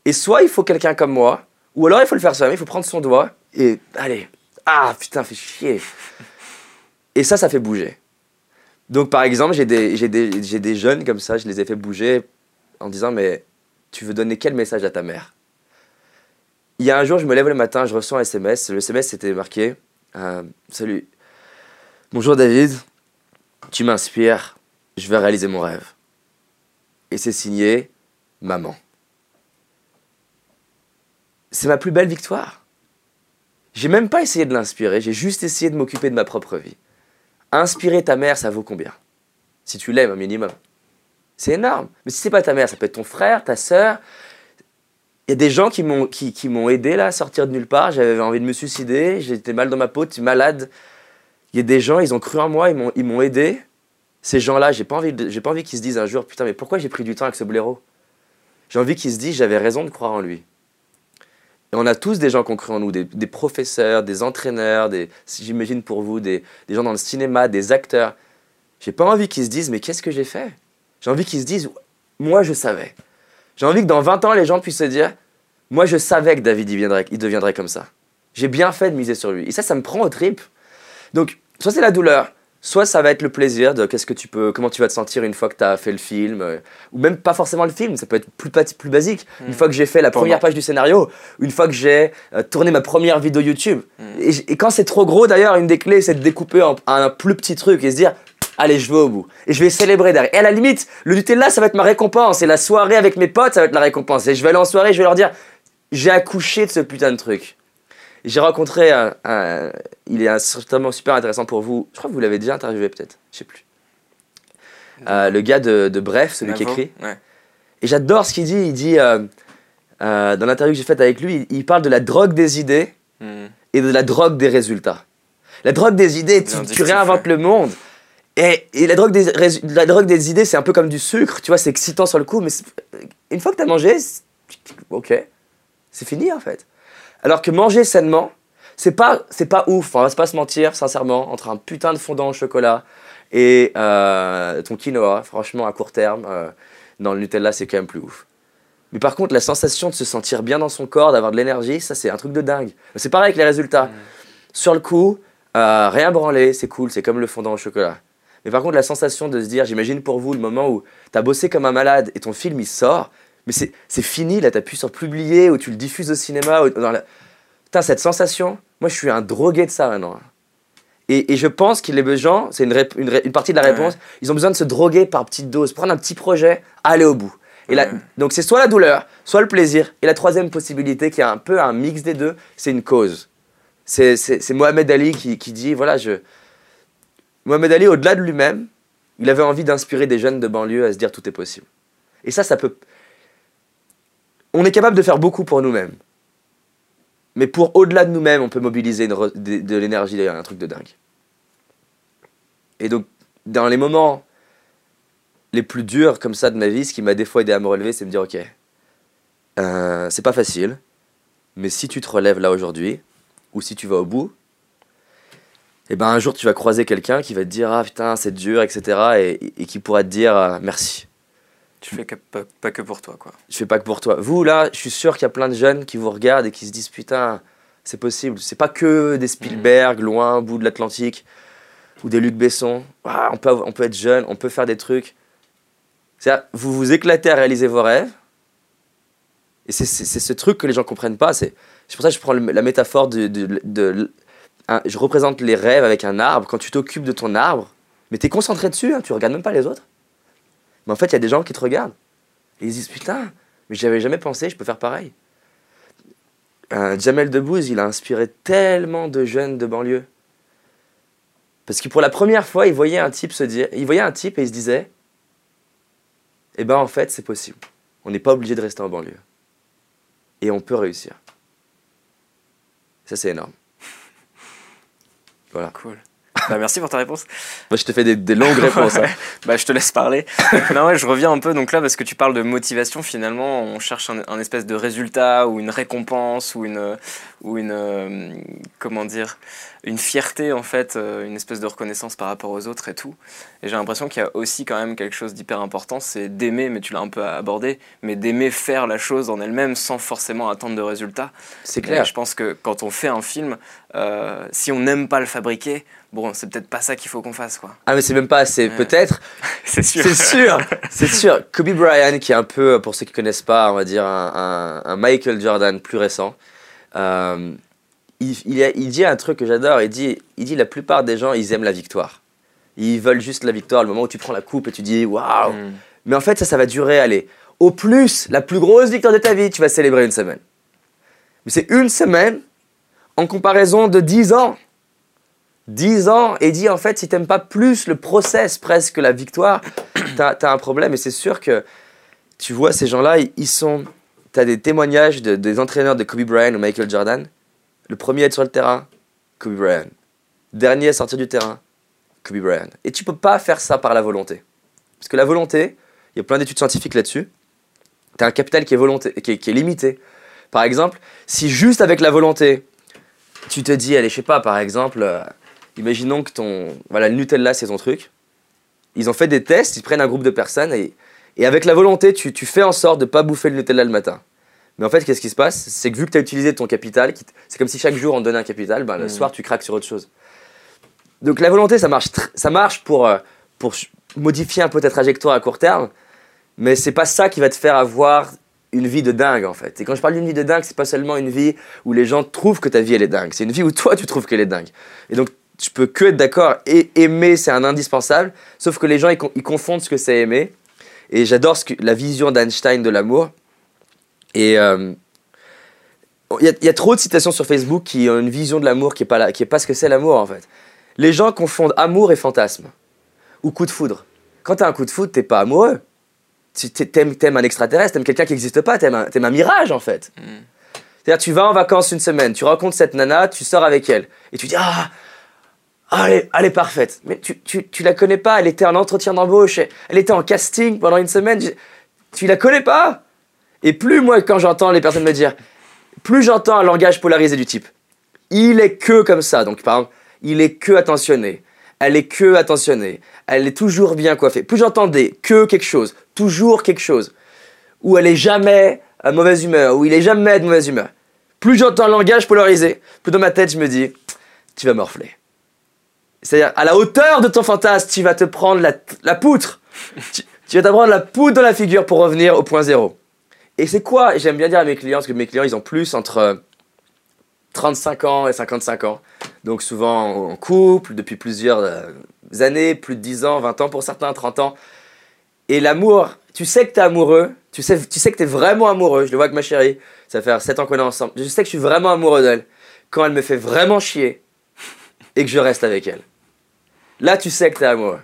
Et soit il faut quelqu'un comme moi, ou alors il faut le faire soi-même, il faut prendre son doigt et allez, ah putain, fait chier. Et ça, ça fait bouger. Donc par exemple, j'ai des, des, des jeunes comme ça, je les ai fait bouger en disant mais tu veux donner quel message à ta mère? Il y a un jour, je me lève le matin, je reçois un SMS, le SMS c'était marqué euh, Salut, bonjour David, tu m'inspires, je vais réaliser mon rêve. Et c'est signé Maman c'est ma plus belle victoire. J'ai même pas essayé de l'inspirer, j'ai juste essayé de m'occuper de ma propre vie. Inspirer ta mère, ça vaut combien? Si tu l'aimes, un minimum. C'est énorme. Mais si c'est pas ta mère, ça peut être ton frère, ta sœur. il y a des gens qui m'ont qui, qui aidé là à sortir de nulle part. J'avais envie de me suicider, j'étais mal dans ma peau, malade. Il y a des gens, ils ont cru en moi, ils m'ont aidé. Ces gens-là, j'ai pas envie, pas envie qu'ils se disent un jour, putain, mais pourquoi j'ai pris du temps avec ce blaireau J'ai envie qu'ils se disent, j'avais raison de croire en lui. Et on a tous des gens qui ont cru en nous, des, professeurs, des entraîneurs, des, j'imagine pour vous, des, des gens dans le cinéma, des acteurs. J'ai pas envie qu'ils se disent, mais qu'est-ce que j'ai fait? J'ai envie qu'ils se disent, moi je savais. J'ai envie que dans 20 ans, les gens puissent se dire, moi je savais que David il, viendrait, il deviendrait comme ça. J'ai bien fait de miser sur lui. Et ça, ça me prend au trip. Donc, soit c'est la douleur, soit ça va être le plaisir de qu'est-ce que tu peux, comment tu vas te sentir une fois que tu as fait le film, euh, ou même pas forcément le film, ça peut être plus, plus basique. Une fois que j'ai fait la première page du scénario, une fois que j'ai euh, tourné ma première vidéo YouTube. Mm. Et, quand c'est trop gros, d'ailleurs, une des clés, c'est de découper en, en un plus petit truc et se dire, allez, je vais au bout. Et je vais célébrer derrière. Et à la limite, le Nutella, ça va être ma récompense. Et la soirée avec mes potes, ça va être la récompense. Et je vais aller en soirée, je vais leur dire, j'ai accouché de ce putain de truc. J'ai rencontré un, un- il est certainement super intéressant pour vous. Je crois que vous l'avez déjà interviewé peut-être, je sais plus. Euh, le gars de, de Bref, celui qui écrit. Ouais. Et j'adore ce qu'il dit. Il dit, euh, euh, dans l'interview que j'ai faite avec lui, il, il parle de la drogue des idées Hmm. et de la drogue des résultats. La drogue des idées, tu, réinventes le monde. Et, et la, drogue des, la drogue des idées, c'est un peu comme du sucre, tu vois, c'est excitant sur le coup, mais une fois que tu as mangé, ok, c'est fini en fait. Alors que manger sainement, c'est pas, c'est pas ouf, on va pas se mentir, sincèrement, entre un putain de fondant au chocolat et euh, ton quinoa, franchement, à court terme, euh, dans le Nutella, c'est quand même plus ouf. Mais par contre, la sensation de se sentir bien dans son corps, d'avoir de l'énergie, ça c'est un truc de dingue. C'est pareil avec les résultats. Sur le coup, euh, rien branler, c'est cool, c'est comme le fondant au chocolat. Mais par contre, la sensation de se dire, j'imagine pour vous le moment où t'as bossé comme un malade et ton film il sort, mais c'est fini, là t'appuies sur publier ou tu le diffuses au cinéma. Ou dans la... Putain, cette sensation, moi je suis un drogué de ça maintenant. Et, et je pense que les gens, c'est une, partie de la Ouais. réponse, ils ont besoin de se droguer par petites doses, prendre un petit projet, aller au bout. Et Ouais. donc c'est soit la douleur, soit le plaisir. Et la troisième possibilité, qui est un peu un mix des deux, c'est une cause. C'est Mohamed Ali qui, qui dit, voilà, je... Mohamed Ali, au-delà de lui-même, il avait envie d'inspirer des jeunes de banlieue à se dire tout est possible. Et ça, ça peut... On est capable de faire beaucoup pour nous-mêmes. Mais pour au-delà de nous-mêmes, on peut mobiliser de, l'énergie, un truc de dingue. Et donc, dans les moments les plus durs comme ça de ma vie, ce qui m'a des fois aidé à me relever, c'est me dire, ok, euh, c'est pas facile, mais si tu te relèves là aujourd'hui, ou si tu vas au bout, et ben un jour tu vas croiser quelqu'un qui va te dire, ah putain, c'est dur, etc. Et, et qui pourra te dire, euh, merci. Tu fais pas, que pour toi, quoi. Je fais pas que pour toi. Vous, là, je suis sûr qu'il y a plein de jeunes qui vous regardent et qui se disent Putain, c'est possible. C'est pas que des Spielberg, loin, au bout de l'Atlantique, ou des Luc Besson. Ah, on, peut, on peut être jeune, on peut faire des trucs. C'est-à-dire, vous vous éclatez à réaliser vos rêves. Et c'est c'est- c'est ce truc que les gens comprennent pas. C'est c'est pour ça que je prends la métaphore de. je représente les rêves avec un arbre. Quand tu t'occupes de ton arbre, mais tu es concentré dessus, hein, tu regardes même pas les autres. Mais en fait, il y a des gens qui te regardent. Ils se disent Putain, mais j'y avais jamais pensé, je peux faire pareil. Euh, Jamel Debbouze, il a inspiré tellement de jeunes de banlieue. Parce que pour la première fois, il voyait un type se dire, il voyait un type et il se disait, eh ben en fait, c'est possible. On n'est pas obligé de rester en banlieue. Et on peut réussir. Ça, c'est énorme. Voilà. Cool. Bah, merci pour ta réponse. Moi, je te fais des, des longues réponses. hein. Bah, je te laisse parler. non, ouais, je reviens un peu donc là parce que tu parles de motivation. Finalement, on cherche un, un espèce de résultat ou une récompense ou une ou une euh, comment dire une fierté en fait, euh, une espèce de reconnaissance par rapport aux autres et tout. Et j'ai l'impression qu'il y a aussi quand même quelque chose d'hyper important, c'est d'aimer, mais tu l'as un peu abordé, mais d'aimer faire la chose en elle-même sans forcément attendre de résultat. C'est Et clair. je pense que quand on fait un film, euh, si on n'aime pas le fabriquer, bon, c'est peut-être pas ça qu'il faut qu'on fasse, quoi. Ah, mais c'est même pas assez. Peut-être, C'est sûr. C'est sûr, c'est sûr. Kobe Bryant, qui est un peu, pour ceux qui connaissent pas, on va dire un, un- un Michael Jordan plus récent, euh, il, il, a- il dit un truc que j'adore. Il dit, il dit la plupart des gens, ils aiment la victoire. Ils veulent juste la victoire, le moment où tu prends la coupe et tu dis waouh. Mm. Mais en fait, ça, ça va durer, allez, au plus, la plus grosse victoire de ta vie, tu vas célébrer une semaine. Mais c'est une semaine en comparaison de 10 ans. 10 ans, et dit en fait, si t'aimes pas plus le process presque que la victoire, t'as as un problème. Et c'est sûr que tu vois, ces gens-là, ils, ils as des témoignages de- des entraîneurs de Kobe Bryant ou Michael Jordan. Le premier à être sur le terrain, Kobe Bryant. Dernier à sortir du terrain, Kobe Bryant. Et tu peux pas faire ça par la volonté. Parce que la volonté, il y a plein d'études scientifiques là-dessus. Tu as un capital qui est, volonté, qui, est, limité. Par exemple, si juste avec la volonté, tu te dis, allez, je sais pas, par exemple, euh, imaginons que ton. Voilà, le Nutella, c'est ton truc. Ils ont fait des tests, ils prennent un groupe de personnes et, et avec la volonté, tu, tu fais en sorte de pas bouffer le Nutella le matin. Mais en fait, qu'est-ce qui se passe? C'est que vu que tu as utilisé ton capital, c'est comme si chaque jour on te donnait un capital, ben, le Mhm. soir tu craques sur autre chose. Donc la volonté, ça marche, ça marche pour, euh, pour modifier un peu ta trajectoire à court terme, mais c'est pas ça qui va te faire avoir une vie de dingue en fait. Et quand je parle d'une vie de dingue, c'est pas seulement une vie où les gens trouvent que ta vie elle est dingue, c'est une vie où toi tu trouves qu'elle est dingue. Et donc je peux que être d'accord, et aimer c'est un indispensable, sauf que les gens ils, con- ils confondent ce que c'est aimer. Et j'adore la vision d'Einstein de l'amour. Et euh, il y, a- il y a trop de citations sur Facebook qui ont une vision de l'amour qui est pas qui est pas ce que c'est l'amour en fait. Les gens confondent amour et fantasme ou coup de foudre. Quand t'as un coup de foudre, t'es pas amoureux. Tu t'aimes, t'aimes un extraterrestre, t'aimes quelqu'un qui n'existe pas, t'aimes un, t'aimes un mirage en fait. Mm. C'est-à-dire, tu vas en vacances une semaine, tu rencontres cette nana, tu sors avec elle, et tu dis Ah, ah, elle, est, elle est parfaite. Mais tu, tu, tu la connais pas, elle était en entretien d'embauche, elle- elle était en casting pendant une semaine, tu, tu la connais pas. Et plus moi, quand j'entends les personnes me dire, plus j'entends un langage polarisé du type Il est que comme ça. Donc, par exemple, il est que attentionné. Elle est que attentionnée. Elle est toujours bien coiffée. Plus j'entends des que quelque chose, toujours quelque chose, ou elle est jamais à mauvaise humeur, ou il est jamais de mauvaise humeur. Plus j'entends un langage polarisé, plus dans ma tête je me dis, tu vas morfler. C'est-à-dire, à la hauteur de ton fantasme, tu vas te prendre la, poutre. tu, vas te prendre la poutre dans la figure pour revenir au point zéro. Et c'est quoi J'aime bien dire à mes clients, parce que mes clients, ils ont plus entre euh, 35 ans et 55 ans. Donc souvent en couple, depuis plusieurs euh, années, plus de 10 ans, 20 ans pour certains, 30 ans. Et l'amour, tu sais que tu es amoureux, tu sais, tu sais que tu es vraiment amoureux. Je le vois avec ma chérie, ça fait 7 ans qu'on est ensemble. Je sais que je suis vraiment amoureux d'elle. Quand elle me fait vraiment chier et que je reste avec elle. Là, tu sais que tu es amoureux.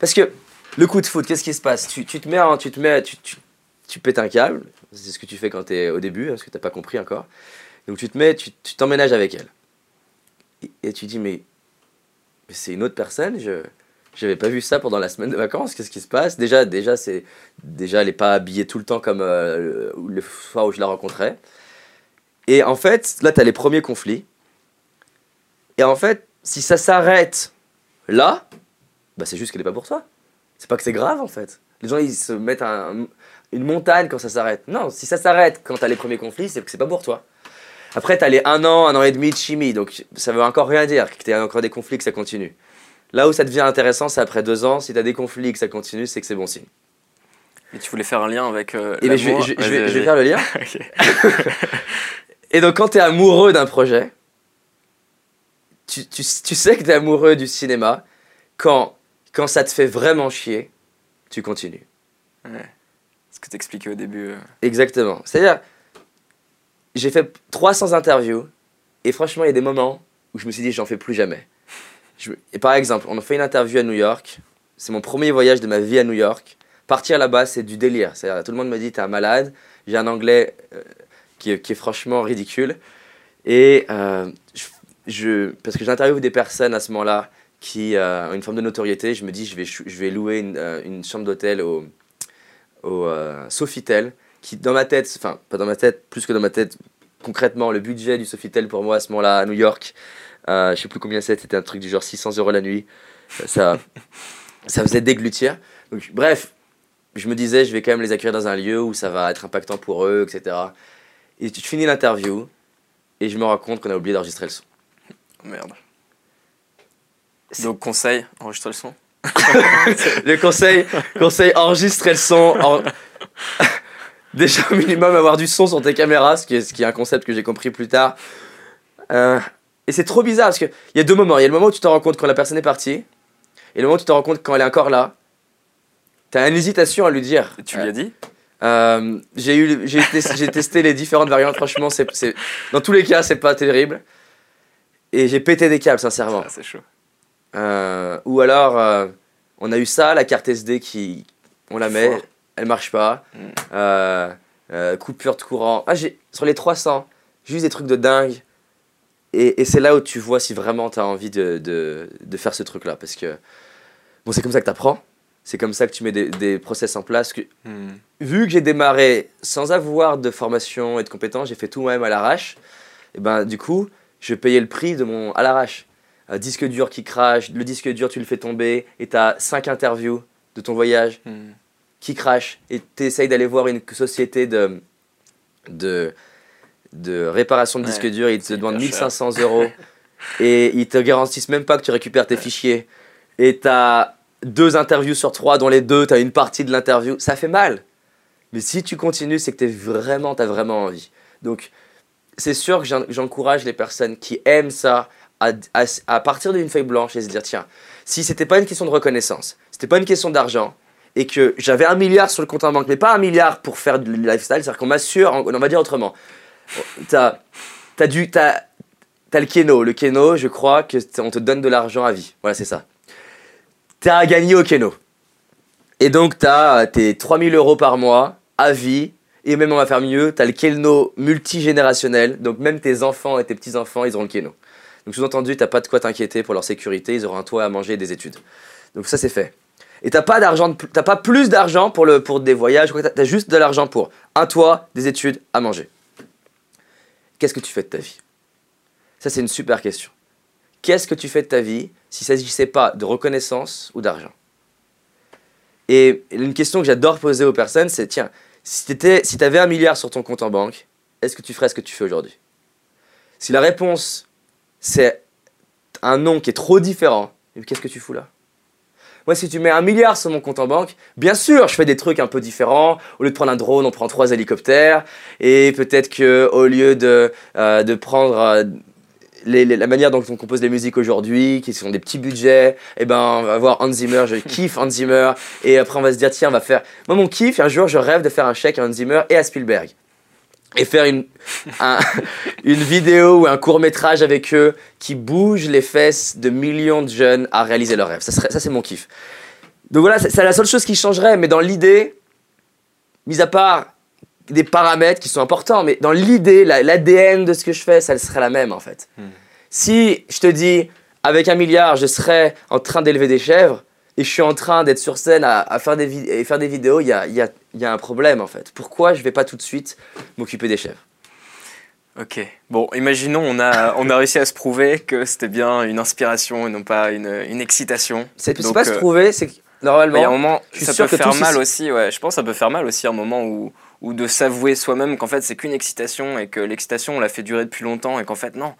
Parce que le coup de foot, qu'est-ce qui se passe? Tu, te mets, tu, te mets tu pètes un câble. C'est ce que tu fais quand tu es au début, hein, parce que tu pas compris encore. Donc tu te mets, tu t'emménages avec elle. Et, et tu dis, mais, c'est une autre personne, je n'avais pas vu ça pendant la semaine de vacances, qu'est-ce qui se passe? Déjà, déjà, c'est, déjà elle n'est pas habillée tout le temps comme euh, le, fois où je la rencontrais. Et en fait, là, tu as les premiers conflits. Et en fait, si ça s'arrête là, bah, c'est juste qu'elle n'est pas pour toi. C'est pas que c'est grave, en fait. Les gens, ils se mettent un- une montagne quand ça s'arrête. Non, si ça s'arrête quand tu as les premiers conflits, c'est que c'est pas pour toi. Après, tu as les un an, un an et demi de chimie, donc ça veut encore rien dire que tu as encore des conflits, que ça continue. Là où ça devient intéressant, c'est après deux ans, si tu as des conflits, que ça continue, c'est que c'est bon signe. Et tu voulais faire un lien avec. euh, Et ben, je, vais, l'amour. je- je Vas-y, vais- je vais vas-y. faire le lien. Et donc, quand tu es amoureux d'un projet, tu, tu, tu sais que tu es amoureux du cinéma. Quand, quand ça te fait vraiment chier, tu continues. Ouais. Ce que t'expliquais au début. euh. Exactement. C'est-à-dire, j'ai fait 300 interviews et franchement, il y a des moments où je me suis dit, j'en fais plus jamais. Et par exemple, on a fait une interview à New York. C'est mon premier voyage de ma vie à New York. Partir là-bas, c'est du délire. C'est-à-dire, tout le monde me dit, t'es un malade. J'ai un anglais euh, qui, est- franchement ridicule. Et euh, je, parce que j'interviewe des personnes à ce moment-là qui ont une forme de notoriété, je me dis, je vais, louer une chambre d'hôtel au, au euh, Sofitel, qui dans ma tête, enfin pas dans ma tête, plus que dans ma tête, concrètement, le budget du Sofitel pour moi à ce moment-là à New York, euh, je sais plus combien c'était, c'était un truc du genre 600 euros la nuit. Ça, ça faisait déglutir. Donc, bref, je me disais, je vais quand même les accueillir dans un lieu où ça va être impactant pour eux, etc. Et je finis l'interview et je me rends compte qu'on a oublié d'enregistrer le son. Merde. Donc, conseil, enregistre le son. Le conseil, conseil, enregistrer le son. en- Déjà, au minimum, avoir du son sur tes caméras, ce qui est, ce qui est un concept que j'ai compris plus tard. Euh, et c'est trop bizarre parce qu'il y a deux moments. Il y a le moment où tu te rends compte quand la personne est partie, et le moment où tu te rends compte quand elle est encore là. T'as une hésitation à lui dire. Et tu lui as dit? Euh, j'ai eu, j'ai testé, les différentes variantes. Franchement, c'est, dans tous les cas, c'est pas terrible. Et j'ai pété des câbles, sincèrement. Ah, c'est chaud. Euh, ou alors, euh, on a eu ça, la carte SD qui. On la met, Fort. elle marche pas. Mm. Euh, euh, coupure de courant. Ah, j'ai, sur les 300, juste des trucs de dingue. Et, et c'est là où tu vois si vraiment tu as envie de, de, de faire ce truc-là. Parce que, bon, c'est comme ça que tu apprends. C'est comme ça que tu mets des, des process en place. Que, Hmm. vu que j'ai démarré sans avoir de formation et de compétences, j'ai fait tout moi-même à l'arrache. Et ben du coup, je payais le prix de mon à l'arrache. Disque dur qui crache, le disque dur tu le fais tomber et tu as 5 interviews de ton voyage Hmm. qui crache et tu essayes d'aller voir une société de, de, de réparation de Ouais, disques durs, ils te demandent hyper cher. 1500 euros et ils te garantissent même pas que tu récupères tes fichiers. Et tu as deux interviews sur trois, dont les deux, tu as une partie de l'interview. Ça fait mal. Mais si tu continues, c'est que tu vraiment, as vraiment envie. Donc, c'est sûr que j'en- j'encourage les personnes qui aiment ça à, partir d'une feuille blanche et se dire tiens, si c'était pas une question de reconnaissance, c'était pas une question d'argent, et que j'avais un milliard sur le compte en banque, mais pas un milliard pour faire du lifestyle, c'est-à-dire qu'on m'assure, on va dire autrement, t'as as du, t'as, le Keno, le Keno, je crois que on te donne de l'argent à vie, voilà c'est ça. T'as gagné au Keno, et donc t'as tes 3000 euros par mois à vie, et même on va faire mieux, t'as le Keno multigénérationnel, donc même tes enfants et tes petits-enfants, ils auront le Keno. Donc sous-entendu, t'as pas de quoi t'inquiéter pour leur sécurité, ils auront un toit à manger et des études. Donc ça c'est fait. Et t'as pas d'argent, t'as pas plus d'argent pour, pour des voyages, t'as juste de l'argent pour un toit, des études, à manger. Qu'est-ce que tu fais de ta vie? Ça c'est une super question. Qu'est-ce que tu fais de ta vie s'il ne s'agissait pas de reconnaissance ou d'argent? Et une question que j'adore poser aux personnes, c'est tiens, si tu si avais un milliard sur ton compte en banque, est-ce que tu ferais ce que tu fais aujourd'hui? Si la réponse c'est un nom qui est trop différent, qu'est-ce que tu fous là? Moi, si tu mets un milliard sur mon compte en banque, bien sûr, je fais des trucs un peu différents. Au lieu de prendre un drone, on prend trois hélicoptères. Et peut-être que au lieu de, euh, de prendre euh, les- les- la manière dont on compose les musiques aujourd'hui, qui sont des petits budgets, eh ben, on va voir Hans Zimmer, je kiffe Hans Zimmer. Et après, on va se dire, tiens, on va faire. Moi, mon kiff, un jour, je rêve de faire un chèque à Hans Zimmer et à Spielberg. Et faire une, un- une vidéo ou un court métrage avec eux qui bouge les fesses de millions de jeunes à réaliser leurs rêves. Ça, serait- ça c'est mon kiff. Donc voilà, c'est la seule chose qui changerait, mais dans l'idée, mis à part des paramètres qui sont importants, mais dans l'idée, la- l'ADN de ce que je fais, ça serait la même en fait. Hmm. Si je te dis, avec un milliard, je serais en train d'élever des chèvres, et je suis en train d'être sur scène à, à faire, des vid- et faire des vidéos, il y a, il y a- il y a un problème en fait. Pourquoi je vais pas tout de suite m'occuper des chèvres? Ok. Bon, imaginons, on a, on a réussi à se prouver que c'était bien une inspiration et non pas une, une excitation. C'est pas se euh, prouver, c'est que normalement. il y a un moment, ça peut faire mal aussi, ouais. Je pense que ça peut faire mal aussi un moment où, où de s'avouer soi-même qu'en fait c'est qu'une excitation et que l'excitation on l'a fait durer depuis longtemps et qu'en fait non,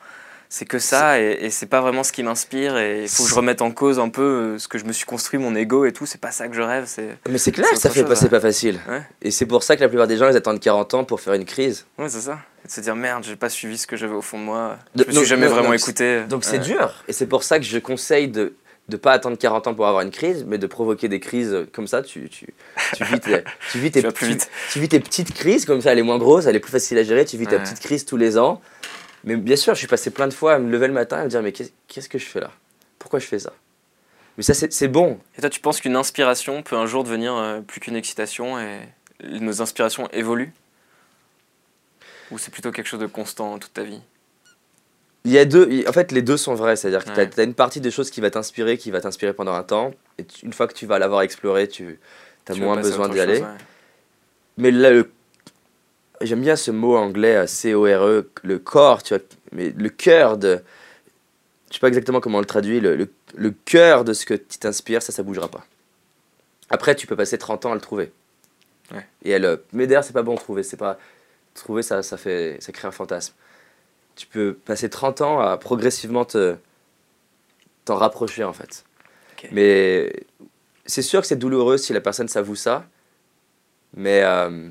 c'est que ça et, et c'est pas vraiment ce qui m'inspire et il faut que je remette en cause un peu euh, ce que je me suis construit, mon ego et tout, c'est pas ça que je rêve, c'est. Mais c'est clair ça fait chose, pas, c'est pas facile. Ouais. Et c'est pour ça que la plupart des gens, ils attendent 40 ans pour faire une crise. Ouais, c'est ça. Et de se dire merde, j'ai pas suivi ce que j'avais au fond de moi, De- je me donc- suis jamais vraiment donc- écouté. Donc c'est dur. Et c'est pour ça que je conseille de ne pas attendre 40 ans pour avoir une crise, mais de provoquer des crises comme ça. Tu, tu, tu, vis, tes, tu, vis tes, Tu tu- vis tes petites crises, comme ça elle est moins grosse, elle est plus facile à gérer. Tu vis ta Ouais. petite crise tous les ans. Mais bien sûr, je suis passé plein de fois à me lever le matin et me dire Mais qu'est- qu'est-ce que je fais là? Pourquoi je fais ça? Mais ça, c'est bon. Et toi, tu penses qu'une inspiration peut un jour devenir euh, plus qu'une excitation et nos inspirations évoluent? Ou c'est plutôt quelque chose de constant toute ta vie? Il y a deux, en fait, les deux sont vrais. C'est-à-dire que Ouais. tu as, une partie de choses qui va t'inspirer, qui va t'inspirer pendant un temps. Et tu- une fois que tu vas l'avoir exploré, tu as Tu moins à besoin d'y aller. ouais. Mais là, le- j'aime bien ce mot anglais, euh, C-O-R-E, le corps, tu vois, mais le cœur de. Je sais pas exactement comment on le traduit, le, le, le cœur de ce que tu t'inspires, ça, ça bougera pas. Après, tu peux passer 30 ans à le trouver. Ouais. Et elle, euh, mais d'ailleurs, c'est pas bon trouver, c'est pas. Trouver, ça, ça, fait, ça crée un fantasme. Tu peux passer 30 ans à progressivement te t'en rapprocher, en fait. Mais c'est sûr que c'est douloureux si la personne s'avoue ça. Mais euh,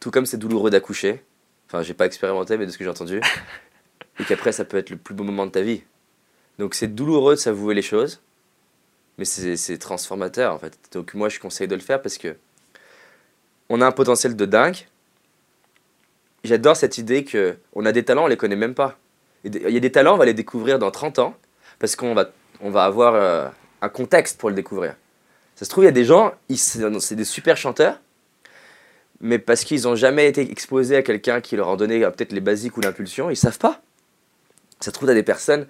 tout comme c'est douloureux d'accoucher, enfin j'ai pas expérimenté mais de ce que j'ai entendu, et qu'après ça peut être le plus beau moment de ta vie. Donc c'est douloureux de s'avouer les choses, mais c'est transformateur en fait. Donc moi je conseille de le faire parce que on a un potentiel de dingue. J'adore cette idée que on a des talents, on les connaît même pas. Il y a des talents, on va les découvrir dans 30 ans parce qu'on va, on va avoir euh, un contexte pour le découvrir. Ça se trouve, il y a des gens, c'est des super chanteurs, mais parce qu'ils n'ont jamais été exposés à quelqu'un qui leur a donné euh, peut-être les basiques ou l'impulsion, ils savent pas. Ça se trouve, à des personnes,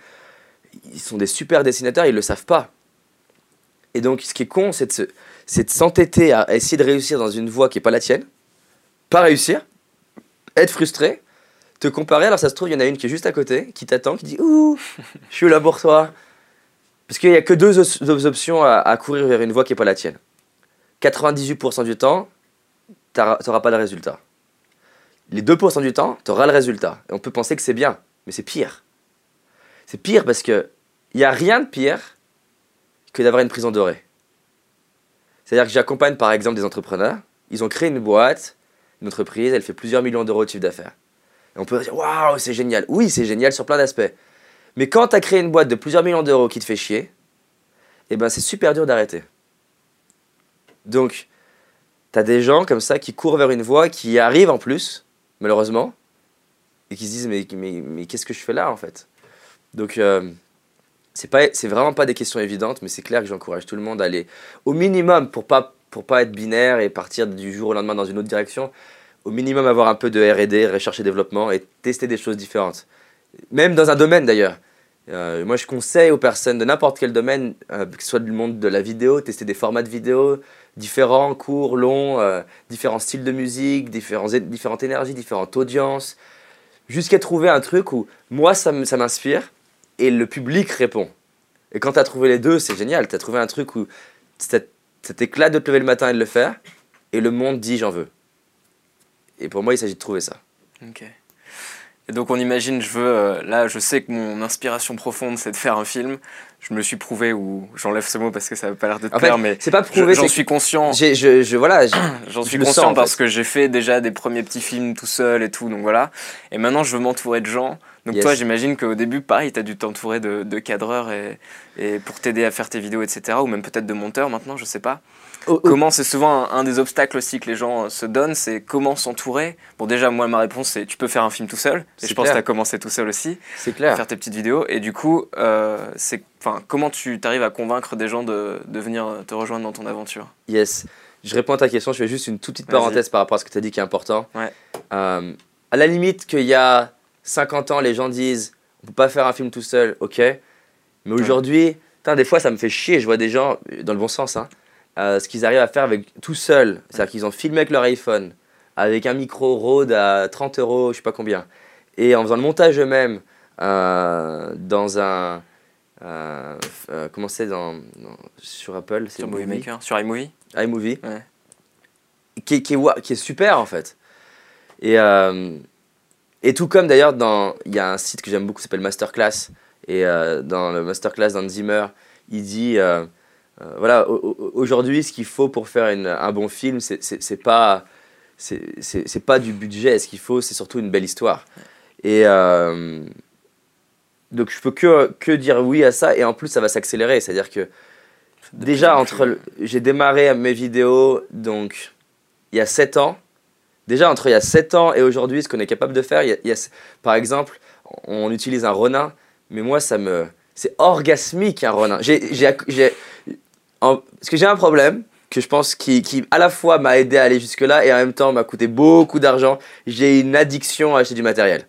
ils sont des super dessinateurs, ils le savent pas. Et donc, ce qui est con, c'est de, se- de s'entêter à essayer de réussir dans une voie qui n'est pas la tienne, pas réussir, être frustré, te comparer, alors ça se trouve, il y en a une qui est juste à côté, qui t'attend, qui dit Ouh, je suis là pour toi. Parce qu'il n'y a que deux options à, à courir vers une voie qui n'est pas la tienne. 98% du temps, tu n'auras pas de résultat. Les 2% du temps, tu auras le résultat. Et on peut penser que c'est bien, mais c'est pire. C'est pire parce que il n'y a rien de pire que d'avoir une prison dorée. C'est-à-dire que j'accompagne par exemple des entrepreneurs, ils ont créé une boîte, une entreprise, elle fait plusieurs millions d'euros de chiffre d'affaires. Et on peut dire waouh, c'est génial. Oui, c'est génial sur plein d'aspects. Mais quand tu as créé une boîte de plusieurs millions d'euros qui te fait chier, eh ben c'est super dur d'arrêter. Donc, tu des gens comme ça qui courent vers une voie, qui arrivent en plus, malheureusement, et qui se disent mais, mais, mais qu'est-ce que je fais là en fait? Donc, euh, c'est pas vraiment pas des questions évidentes, mais c'est clair que j'encourage tout le monde à aller au minimum pour pas pour pas être binaire et partir du jour au lendemain dans une autre direction. Au minimum avoir un peu de R&D, recherche et développement et tester des choses différentes. Même dans un domaine d'ailleurs. Euh, moi, je conseille aux personnes de n'importe quel domaine, euh, que ce soit du monde de la vidéo, tester des formats de vidéo différents, courts, longs, euh, différents styles de musique, différentes énergies, différentes audiences, jusqu'à trouver un truc où moi, ça m'inspire et le public répond. Et quand tu as trouvé les deux, c'est génial. Tu as trouvé un truc où ça t'éclate de te lever le matin et de le faire, et le monde dit j'en veux. Et pour moi, il s'agit de trouver ça. Et donc on imagine, je veux, euh, là je sais que mon inspiration profonde c'est de faire un film. Je me suis prouvé, ou j'enlève ce mot parce que ça n'a pas l'air de te En fait, plaire, mais c'est pas prouvé, j'en suis conscient. J'ai, je, je, voilà, J'en je suis conscient sens, en parce fait. que j'ai fait déjà des premiers petits films tout seul et tout, donc voilà. Et maintenant, je veux m'entourer de gens. Donc Yes. toi, j'imagine qu'au début, pareil, tu as dû t'entourer de, de cadreurs et, et pour t'aider à faire tes vidéos, etc. Ou même peut-être de monteurs maintenant, je sais pas. Comment c'est souvent un, un des obstacles aussi que les gens euh, se donnent, c'est comment s'entourer. Bon, déjà, moi, ma réponse, c'est tu peux faire un film tout seul. Et je pense que tu as commencé tout seul aussi, c'est clair. faire tes petites vidéos. Et du coup, euh, c'est, comment tu arrives à convaincre des gens de, de venir te rejoindre dans ton aventure? Yes. Je réponds à ta question. Je fais juste une toute petite parenthèse par rapport à ce que tu as dit qui est important. Ouais. Euh, à la limite, qu'il y a 50 ans, les gens disent on peut pas faire un film tout seul, ok. Mais aujourd'hui, putain, des fois, ça me fait chier. Je vois des gens, dans le bon sens, hein, euh, ce qu'ils arrivent à faire avec tout seul. C'est-à-dire qu'ils ont filmé avec leur iPhone, avec un micro Rode à 30 euros, je sais pas combien. Et en faisant le montage eux-mêmes, euh, dans un. euh, comment c'est dans, dans- sur Apple Sur Movie Maker, sur iMovie iMovie, Ouais. qui, est- qui, est, wa- qui est super en fait. Et, et tout comme d'ailleurs, il y a un site que j'aime beaucoup qui s'appelle Masterclass. Et dans le Masterclass d'Hans Zimmer, il dit euh, voilà, au- au- aujourd'hui, ce qu'il faut pour faire une- un bon film, c'est pas, c'est pas du budget. Ce qu'il faut, c'est surtout une belle histoire. Et euh, donc, je peux que, que dire oui à ça. Et en plus, ça va s'accélérer. C'est-à-dire que déjà, entre j'ai démarré mes vidéos donc il y a 7 ans. Déjà, entre il y a 7 ans et aujourd'hui, ce qu'on est capable de faire, il y a- il y a- par exemple, on utilise un Ronin, mais moi, ça me. C'est orgasmique un Ronin. J'ai- en- parce que j'ai un problème que je pense qui, qui à la fois m'a aidé à aller jusque-là et en même temps m'a coûté beaucoup d'argent. J'ai une addiction à acheter du matériel.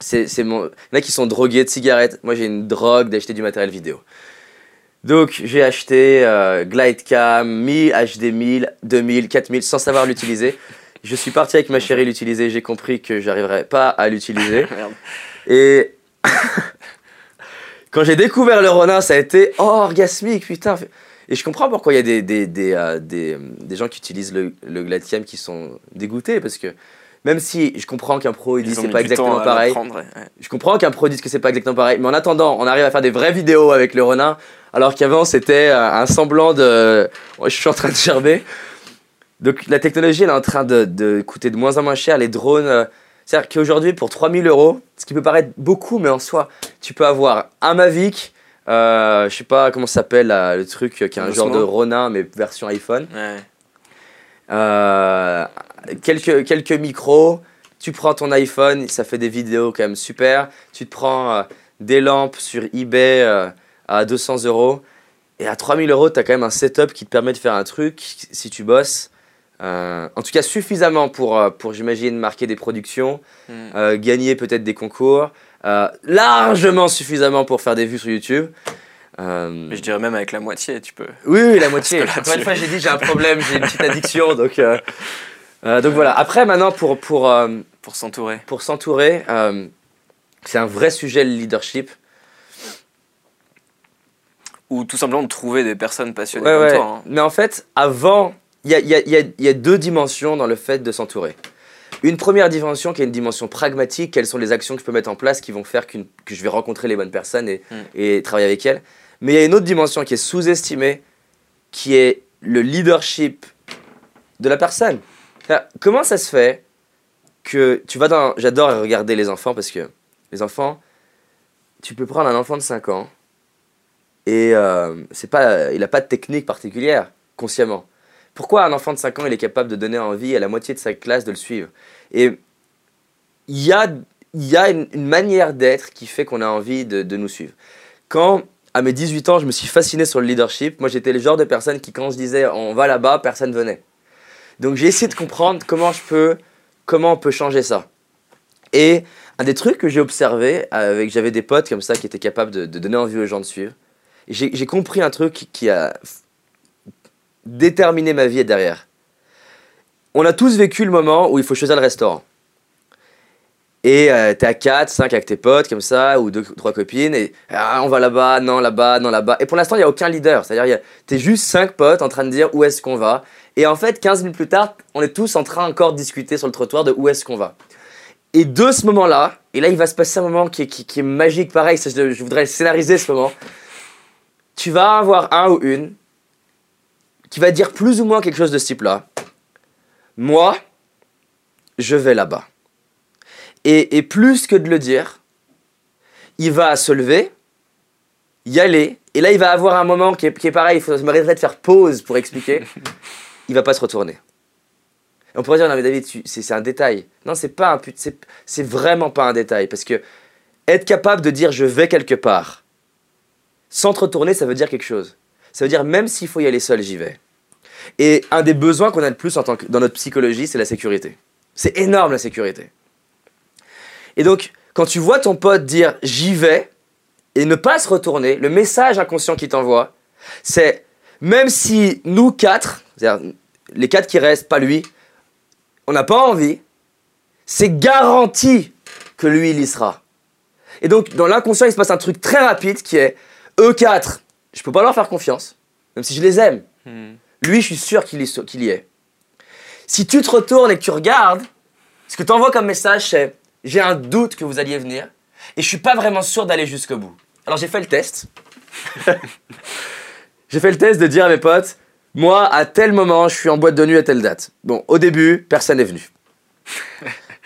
C'est, c'est mon... Il y en a qui sont drogués de cigarettes. Moi, j'ai une drogue d'acheter du matériel vidéo. Donc, j'ai acheté euh, Glidecam 1000, HD 1000, 2000, 4000 sans savoir l'utiliser. Je suis parti avec ma chérie l'utiliser. J'ai compris que j'arriverais pas à l'utiliser. Et quand j'ai découvert le Ronin, ça a été orgasmique, putain. Et je comprends pourquoi il y a des, des, des, euh, des, des gens qui utilisent le, le Gladium qui sont dégoûtés, parce que même si je comprends qu'un pro il dit c'est pas exactement pareil, ouais, je comprends qu'un pro dise que c'est pas exactement pareil, mais en attendant, on arrive à faire des vraies vidéos avec le Ronin, alors qu'avant c'était euh, un semblant de. Je suis en train de gerber. Donc la technologie elle est en train de, de coûter de moins en moins cher. Les drones. C'est-à-dire qu'aujourd'hui, pour 3000 euros, ce qui peut paraître beaucoup, mais en soi, tu peux avoir un Mavic, euh, je sais pas comment ça s'appelle là, le truc euh, qui est un genre de. Ronin, mais version iPhone. Ouais. Euh, quelques, quelques micros, tu prends ton iPhone, ça fait des vidéos quand même super. Tu te prends euh, des lampes sur eBay à 200 euros. Et à 3000 euros, tu as quand même un setup qui te permet de faire un truc, si tu bosses, Euh, en tout cas, suffisamment pour, euh, pour j'imagine, marquer des productions, Hmm. euh, gagner peut-être des concours, euh, largement suffisamment pour faire des vues sur YouTube. Mais je dirais même avec la moitié, tu peux. oui, oui, la moitié. Encore une fois, j'ai dit j'ai un problème, j'ai une petite addiction, donc, donc voilà. Après, maintenant, pour, pour, Pour s'entourer. pour s'entourer, c'est un vrai sujet le leadership. Ou tout simplement de trouver des personnes passionnées Ouais, comme ouais. toi. hein. Mais en fait, avant, il y a, il y a- il y a- il y a deux dimensions dans le fait de s'entourer. Une première dimension qui est une dimension pragmatique, quelles sont les actions que je peux mettre en place qui vont faire que je vais rencontrer les bonnes personnes et, Mm. et travailler avec elles. Mais il y a une autre dimension qui est sous-estimée, qui est le leadership de la personne. Comment ça se fait que tu vas dans... J'adore regarder les enfants parce que les enfants, tu peux prendre un enfant de 5 ans et euh, c'est pas, il n'a pas de technique particulière, consciemment. Pourquoi un enfant de 5 ans, il est capable de donner envie à la moitié de sa classe de le suivre? Et il y a, y a une, manière d'être qui fait qu'on a envie de, de nous suivre. Quand, à mes 18 ans, je me suis fasciné sur le leadership, moi j'étais le genre de personne qui, quand je disais on va là-bas, personne venait. Donc j'ai essayé de comprendre comment je peux, comment on peut changer ça. Et un des trucs que j'ai observé, avec j'avais des potes comme ça qui étaient capables de, donner envie aux gens de suivre, j'ai compris un truc qui a déterminé ma vie derrière. On a tous vécu le moment où il faut choisir le restaurant. Et euh, t'es à 4, 5 avec tes potes, comme ça, ou deux, trois copines, et ah, on va là-bas, non là-bas, non là-bas. Et pour l'instant, il n'y a aucun leader. C'est-à-dire, t'es juste 5 potes en train de dire où est-ce qu'on va. Et en fait, 15 minutes plus tard, on est tous en train encore de discuter sur le trottoir de où est-ce qu'on va. Et de ce moment-là, et là, il va se passer un moment qui est, qui, est magique, pareil, je voudrais scénariser ce moment. Tu vas avoir un ou une qui va dire plus ou moins quelque chose de ce type-là. Moi, je vais là-bas. Et, et plus que de le dire, il va se lever, y aller, et là il va avoir un moment qui est, qui est pareil, il faut- m'arrêterait de faire pause pour expliquer. il va pas se retourner. Et on pourrait dire, non mais David, c'est un détail. Non, c'est pas un c'est vraiment pas un détail, parce que être capable de dire je vais quelque part, sans te retourner, ça veut dire quelque chose. Ça veut dire même s'il faut y aller seul, j'y vais. Et un des besoins qu'on a le plus en tant que, dans notre psychologie, c'est la sécurité. C'est énorme la sécurité. Et donc, quand tu vois ton pote dire j'y vais et ne pas se retourner, le message inconscient qu'il t'envoie, c'est même si nous quatre, c'est-à-dire les quatre qui restent, pas lui, on n'a pas envie, c'est garanti que lui, il y sera. Et donc, dans l'inconscient, il se passe un truc très rapide qui est eux quatre, je peux pas leur faire confiance, même si je les aime. Hmm. Lui, je suis sûr qu'il y, est. Si tu te retournes et que tu regardes, ce que tu envoies comme message, c'est j'ai un doute que vous alliez venir et je suis pas vraiment sûr d'aller jusqu'au bout. Alors j'ai fait le test. j'ai fait le test de dire à mes potes, moi, à tel moment, je suis en boîte de nuit à telle date. Bon, au début, personne n'est venu.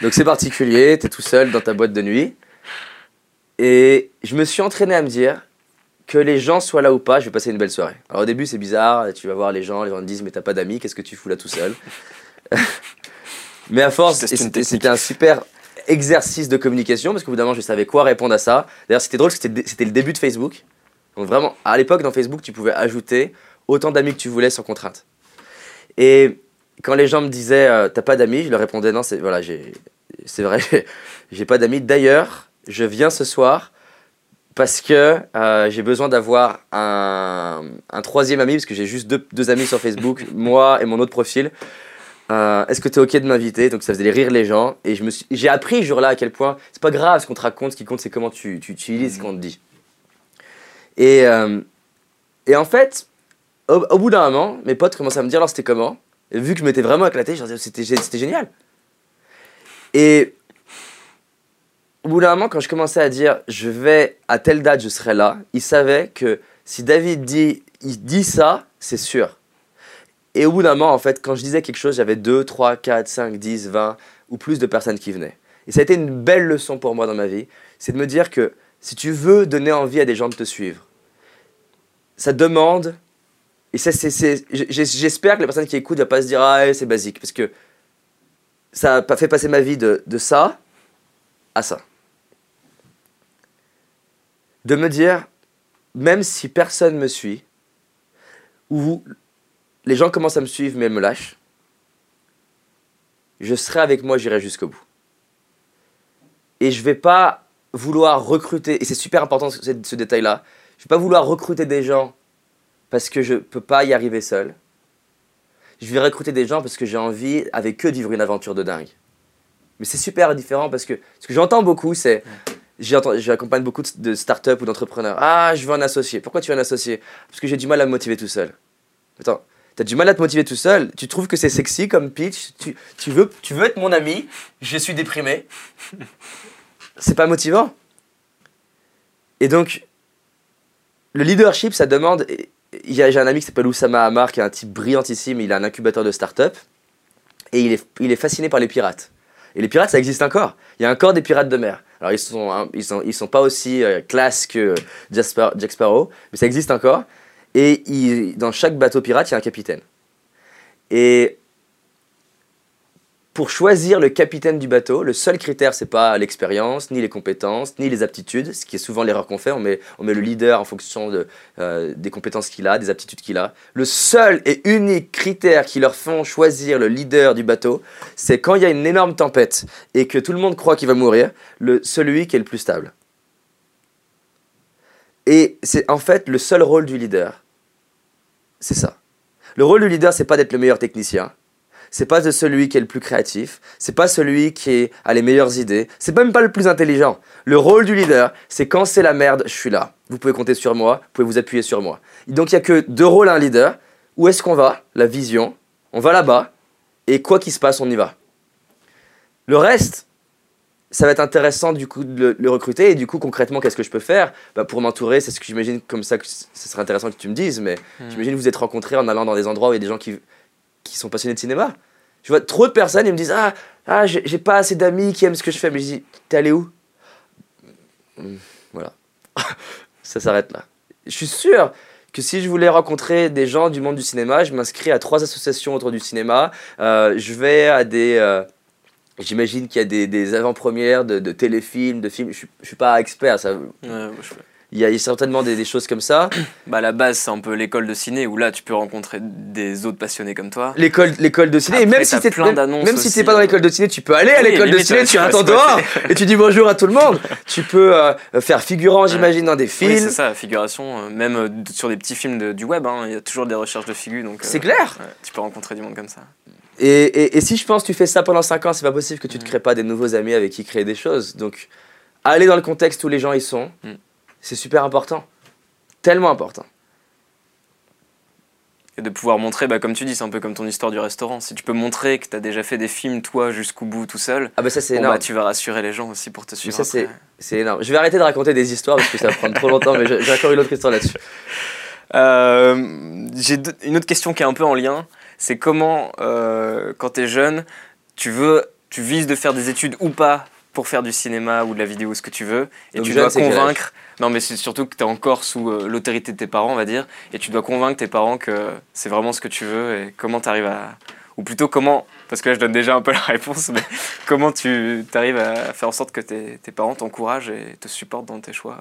Donc c'est particulier, tu es tout seul dans ta boîte de nuit. Et je me suis entraîné à me dire, que les gens soient là ou pas, je vais passer une belle soirée. Alors au début c'est bizarre, tu vas voir les gens, les gens te disent mais t'as pas d'amis, qu'est-ce que tu fous là tout seul Mais à force, c'était un super exercice de communication parce qu'au bout d'un moment je savais quoi répondre à ça. D'ailleurs c'était drôle, c'était le début de Facebook. Donc vraiment, à l'époque dans Facebook tu pouvais ajouter autant d'amis que tu voulais sans contrainte. Et quand les gens me disaient euh, t'as pas d'amis, je leur répondais non, c'est voilà, j'ai c'est vrai, j'ai pas d'amis. D'ailleurs, je viens ce soir parce que euh, j'ai besoin d'avoir un, un troisième ami, parce que j'ai juste deux, deux amis sur Facebook, moi et mon autre profil. Euh, Est-ce que tu es OK de m'inviter? Donc ça faisait rire les gens. Et j'ai appris ce jour-là à quel point c'est pas grave ce qu'on te raconte, ce qui compte c'est comment tu, tu utilises ce qu'on te dit. Et, euh, et en fait, au, au bout d'un moment, mes potes commençaient à me dire alors c'était comment? Et vu que je m'étais vraiment éclaté, je leur disais c'était gé- c'était génial. Et au bout d'un moment, quand je commençais à dire je vais à telle date, je serai là, ils savaient que si David dit, il dit ça, c'est sûr. Et au bout d'un moment, en fait, quand je disais quelque chose, j'avais 2, 3, 4, 5, 10, 20 ou plus de personnes qui venaient. Et ça a été une belle leçon pour moi dans ma vie, c'est de me dire que si tu veux donner envie à des gens de te suivre, ça demande, et j'espère que la personne qui écoute ne va pas se dire ah c'est basique, parce que ça a fait passer ma vie de, de ça à ça. De me dire, même si personne me suit, ou les gens commencent à me suivre mais me lâchent, je serai avec moi, j'irai jusqu'au bout. Et je vais pas vouloir recruter, et c'est super important ce, détail-là, je vais pas vouloir recruter des gens parce que je peux pas y arriver seul. Je vais recruter des gens parce que j'ai envie avec eux de vivre une aventure de dingue. Mais c'est super différent parce que ce que j'entends beaucoup, c'est. J'accompagne beaucoup de startups ou d'entrepreneurs. Ah, je veux un associé. Pourquoi tu veux un associé? Parce que j'ai du mal à me motiver tout seul. Attends, tu as du mal à te motiver tout seul? Tu trouves que c'est sexy comme pitch? Tu, tu, veux, tu veux être mon ami? Je suis déprimé. c'est pas motivant? Et donc, le leadership, ça demande. J'ai un ami qui s'appelle Oussama Hamar, qui est un type brillantissime. Il a un incubateur de start-up. Et il est, il est fasciné par les pirates. Et les pirates, ça existe encore. Il y a encore des pirates de mer. Alors, ils sont, hein, ils sont, ils sont pas aussi euh, classe que Jack Sparrow, mais ça existe encore. Et dans chaque bateau pirate, il y a un capitaine. Et pour choisir le capitaine du bateau, le seul critère, c'est pas l'expérience, ni les compétences, ni les aptitudes, ce qui est souvent l'erreur qu'on fait. On met, le leader en fonction euh, des compétences qu'il a, des aptitudes qu'il a. Le seul et unique critère qui leur font choisir le leader du bateau, c'est quand il y a une énorme tempête et que tout le monde croit qu'il va mourir, le, celui qui est le plus stable. Et c'est en fait le seul rôle du leader. C'est ça. Le rôle du leader, c'est pas d'être le meilleur technicien c'est pas de celui qui est le plus créatif, c'est pas celui qui a les meilleures idées, c'est même pas le plus intelligent. Le rôle du leader, c'est quand c'est la merde, je suis là. Vous pouvez compter sur moi, vous pouvez vous appuyer sur moi. donc il y a que deux rôles à un leader. Où est-ce qu'on va? La vision. On va là-bas et quoi qu'il se passe, on y va. Le reste, ça va être intéressant du coup de le, recruter et du coup concrètement qu'est-ce que je peux faire? Bah, pour m'entourer c'est ce que j'imagine comme ça que ce serait intéressant que tu me dises mais hmm. j'imagine que vous êtes rencontrés en allant dans des endroits où il y a des gens qui qui sont passionnés de cinéma. Je vois trop de personnes, ils me disent Ah, ah j'ai pas assez d'amis qui aiment ce que je fais. Mais je dis T'es allé où? Hmm, Voilà. Ça s'arrête là. Je suis sûr que si je voulais rencontrer des gens du monde du cinéma, je m'inscris à trois associations autour du cinéma. Euh, je vais à des. Euh, j'imagine qu'il y a des, des avant-premières de, téléfilms, de films. Je, je suis pas expert. Ça... il y a certainement des, choses comme ça. Bah, la base, c'est un peu l'école de ciné où là, tu peux rencontrer des autres passionnés comme toi. L'école, l'école de ciné. et même si t'es, même, même si t'es pas dans l'école de ciné, tu peux aller à l'école de ciné, tu attends dehors et tu dis bonjour à tout le monde. tu peux euh, faire figurant, j'imagine, dans des films. Oui, c'est ça, figuration. Euh, même euh, sur des petits films du web, hein, il y a toujours des recherches de figures. Donc, c'est clair. tu peux rencontrer du monde comme ça. Et, et, et, si je pense que tu fais ça pendant 5 ans, c'est pas possible que tu te mm. crées pas des nouveaux amis avec qui créer des choses. Donc, aller dans le contexte où les gens y sont. Mm. C'est super important. Tellement important. Et de pouvoir montrer, bah, comme tu dis, c'est un peu comme ton histoire du restaurant. Si tu peux montrer que tu as déjà fait des films, toi, jusqu'au bout, tout seul, ah bah ça, c'est énorme. Bah, tu vas rassurer les gens aussi pour te suivre. ça, c'est énorme. Je vais arrêter de raconter des histoires parce que ça va prendre trop longtemps, mais j'ai encore une autre histoire là-dessus. Euh, j'ai une autre question qui est un peu en lien. C'est comment, euh, quand tu es jeune, tu veux, tu vises de faire des études ou pas pour faire du cinéma ou de la vidéo, ce que tu veux, et tu dois convaincre non, mais c'est surtout que tu es encore sous euh, l'autorité de tes parents, on va dire, et tu dois convaincre tes parents que c'est vraiment ce que tu veux et comment tu arrives à. Ou plutôt comment, parce que là je donne déjà un peu la réponse, mais comment tu arrives à faire en sorte que tes, tes parents t'encouragent et te supportent dans tes choix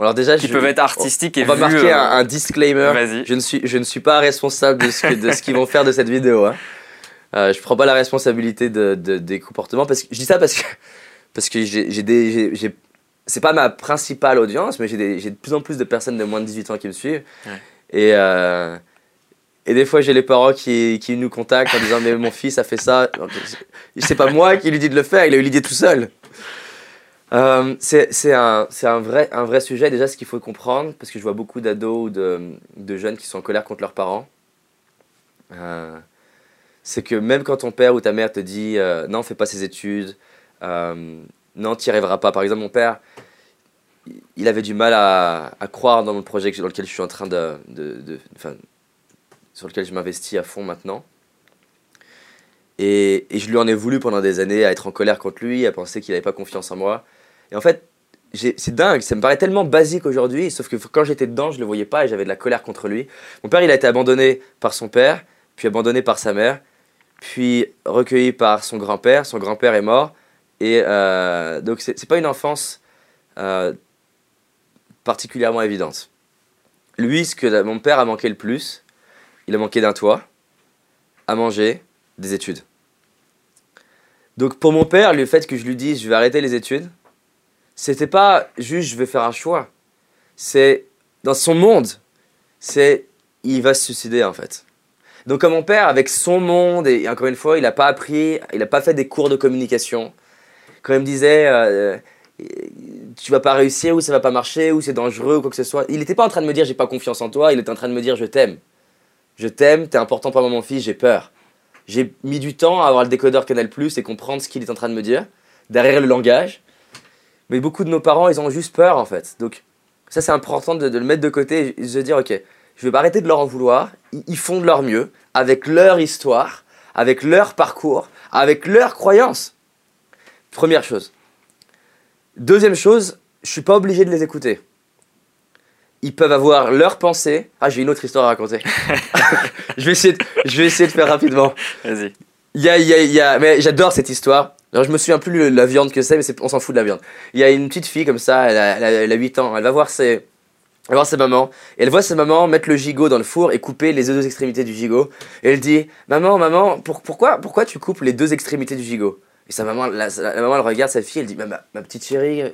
alors déjà, qui peuvent être artistiques et on va marquer euh, un, disclaimer. Je ne suis, je ne suis pas responsable de ce, de ce qu'ils vont faire de cette vidéo. Hein. Euh, je prends pas la responsabilité de, de, des comportements parce que je dis ça parce que parce que j'ai des j'ai c'est pas ma principale audience, mais j'ai de plus en plus de personnes de moins de 18 ans qui me suivent. Et, euh, et des fois, j'ai les parents qui, qui, nous contactent en disant Mais mon fils a fait ça. C'est pas moi qui lui dis de le faire, il a eu l'idée tout seul. Euh, c'est un, un, vrai, un vrai sujet. Déjà, ce qu'il faut comprendre, parce que je vois beaucoup d'ados ou de, de, jeunes qui sont en colère contre leurs parents, euh, c'est que même quand ton père ou ta mère te dit euh, Non, fais pas ces études, non, tu n'y arriveras pas. Par exemple, mon père, il avait du mal à, croire dans mon projet dans lequel je suis en train de, sur lequel je m'investis à fond maintenant. Et, et, je lui en ai voulu pendant des années à être en colère contre lui, à penser qu'il n'avait pas confiance en moi. Et en fait, c'est dingue, ça me paraît tellement basique aujourd'hui, sauf que quand j'étais dedans, je ne le voyais pas et j'avais de la colère contre lui. Mon père, il a été abandonné par son père, puis abandonné par sa mère, puis recueilli par son grand-père. Son grand-père est mort. Et euh, donc, c'est pas une enfance euh, particulièrement évidente. Lui, ce que mon père a manqué le plus, il a manqué d'un toit, à manger, des études. Donc pour mon père, le fait que je lui dise je vais arrêter les études, c'était pas juste je vais faire un choix. C'est dans son monde, c'est il va se suicider en fait. Donc comme mon père, avec son monde, et encore une fois, il n'a pas appris, il n'a pas fait des cours de communication. Quand il me disait, euh, tu vas pas réussir, ou ça va pas marcher, ou c'est dangereux, ou quoi que ce soit, il n'était pas en train de me dire j'ai pas confiance en toi, il était en train de me dire je t'aime. Je t'aime, t'es important pour moi mon fils, j'ai peur. J'ai mis du temps à avoir le décodeur Canal Plus et comprendre ce qu'il est en train de me dire, derrière le langage. Mais beaucoup de nos parents, ils ont juste peur en fait. Donc ça c'est important de, le mettre de côté et de se dire ok, je vais pas arrêter de leur en vouloir, ils font de leur mieux, avec leur histoire, avec leur parcours, avec leurs croyances. Première chose. Deuxième chose, je suis pas obligé de les écouter. Ils peuvent avoir leurs pensées. Ah, j'ai une autre histoire à raconter. je, vais essayer de, je vais essayer de faire rapidement. Vas-y. Il y a, y a, y a, mais j'adore cette histoire. Alors, je me souviens plus de la viande que c'est, mais on s'en fout de la viande. Il y a une petite fille comme ça, elle a, elle a, 8 ans, elle va voir ses, elle va voir sa maman, et elle voit sa maman mettre le gigot dans le four et couper les deux extrémités du gigot. Et elle dit Maman, maman, pourquoi, pourquoi tu coupes les deux extrémités du gigot? Et sa maman, la, maman, elle regarde sa fille, elle dit Ma, ma, petite chérie,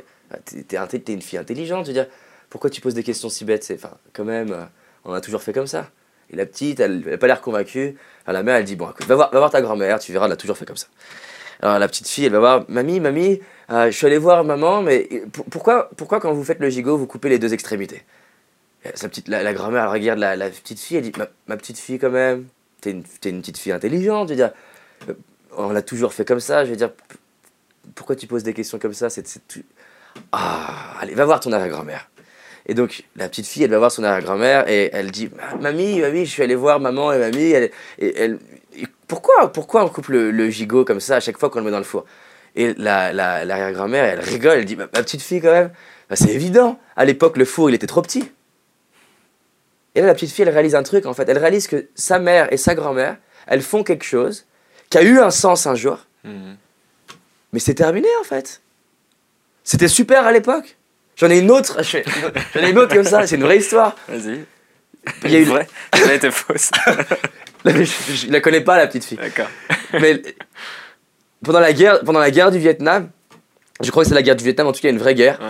t'es es, une fille intelligente, je veux pourquoi tu poses des questions si bêtes? Enfin, quand même, euh, on a toujours fait comme ça. Et la petite, elle n'a pas l'air convaincue. Alors la mère, elle dit Bon, écoute, va voir, va voir ta grand-mère, tu verras, elle a toujours fait comme ça. Alors la petite fille, elle va voir Mamie, mamie, euh, je suis allé voir maman, mais pourquoi, pourquoi quand vous faites le gigot, vous coupez les deux extrémités? Sa petite, la, grand-mère, elle regarde la, petite fille, elle dit Ma, petite fille, quand même, t'es une, une petite fille intelligente, je veux euh, on l'a toujours fait comme ça, je veux dire, pourquoi tu poses des questions comme ça c'est, Ah, allez, va voir ton arrière-grand-mère. Et donc, la petite fille, elle va voir son arrière-grand-mère et elle dit Mamie, mamie, je suis allé voir maman et mamie. et elle, pourquoi, pourquoi on coupe le, gigot comme ça à chaque fois qu'on le met dans le four? Et l'arrière-grand-mère, elle rigole, elle dit Ma petite fille, quand même, bah, c'est évident. À l'époque, le four, il était trop petit. Et là, la petite fille, elle réalise un truc, en fait. Elle réalise que sa mère et sa grand-mère, elles font quelque chose qui a eu un sens un jour. Mhm. Mais c'est terminé, en fait. C'était super à l'époque. J'en ai une autre. J'en ai une autre comme ça. C'est une vraie histoire. Vas-y. Il y a une vraie. Elle était fausse. je, la connais pas, la petite fille. D'accord. Mais pendant la, guerre, pendant la guerre du Vietnam, je crois que c'est la guerre du Vietnam, en tout cas, une vraie guerre.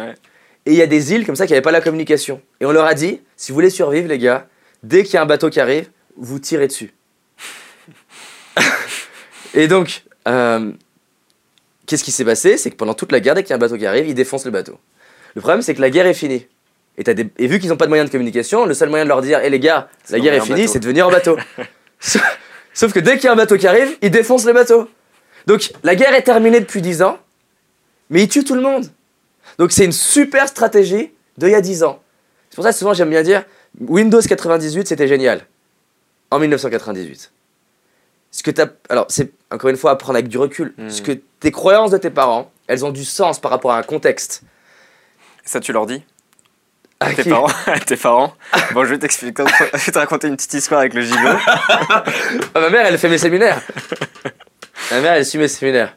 Et il y a des îles comme ça qui n'avaient pas la communication. Et on leur a dit si vous voulez survivre, les gars, dès qu'il y a un bateau qui arrive, vous tirez dessus. et donc, euh, qu'est-ce qui s'est passé? C'est que pendant toute la guerre, dès qu'il y a un bateau qui arrive, ils défoncent le bateau. Le problème, c'est que la guerre est finie. Et, vu qu'ils n'ont pas de moyens de communication, le seul moyen de leur dire Hé les gars, la guerre est finie, c'est de venir en bateau. Sauf que dès qu'il y a un bateau qui arrive, ils défoncent le bateau. Donc la guerre est terminée depuis 10 ans, mais ils tuent tout le monde. Donc c'est une super stratégie d'il y a 10 ans. C'est pour ça que souvent j'aime bien dire Windows 98 c'était génial. En 1998. Ce que alors c'est encore une fois à prendre avec du recul. Hmm. Ce que tes croyances de tes parents, elles ont du sens par rapport à un contexte. Ça tu leur dis à tes parents, tes parents. Bon, je vais t'expliquer. Je vais te raconter une petite histoire avec le gigot. Ah, ma mère, elle fait mes séminaires. ma mère, elle suit mes séminaires.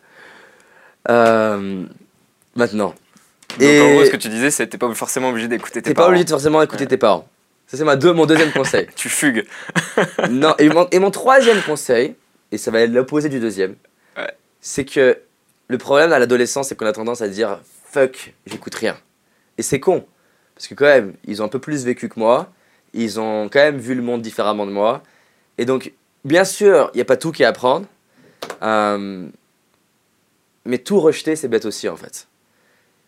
Euh, maintenant. Donc, et... en gros, ce que tu disais, c'est que t'es pas forcément obligé d'écouter tes parents. T'es pas obligé de forcément écouter tes parents. Ça, c'est ma deux, mon deuxième conseil. tu fugues. non, et mon, et mon, troisième conseil, et ça va être l'opposé du deuxième, c'est que le problème à l'adolescence, c'est qu'on a tendance à dire fuck, j'écoute rien. Et c'est con. Parce que quand même, ils ont un peu plus vécu que moi, ils ont quand même vu le monde différemment de moi. Et donc, bien sûr, il n'y a pas tout qui est à apprendre. Euh, mais tout rejeter, c'est bête aussi, en fait.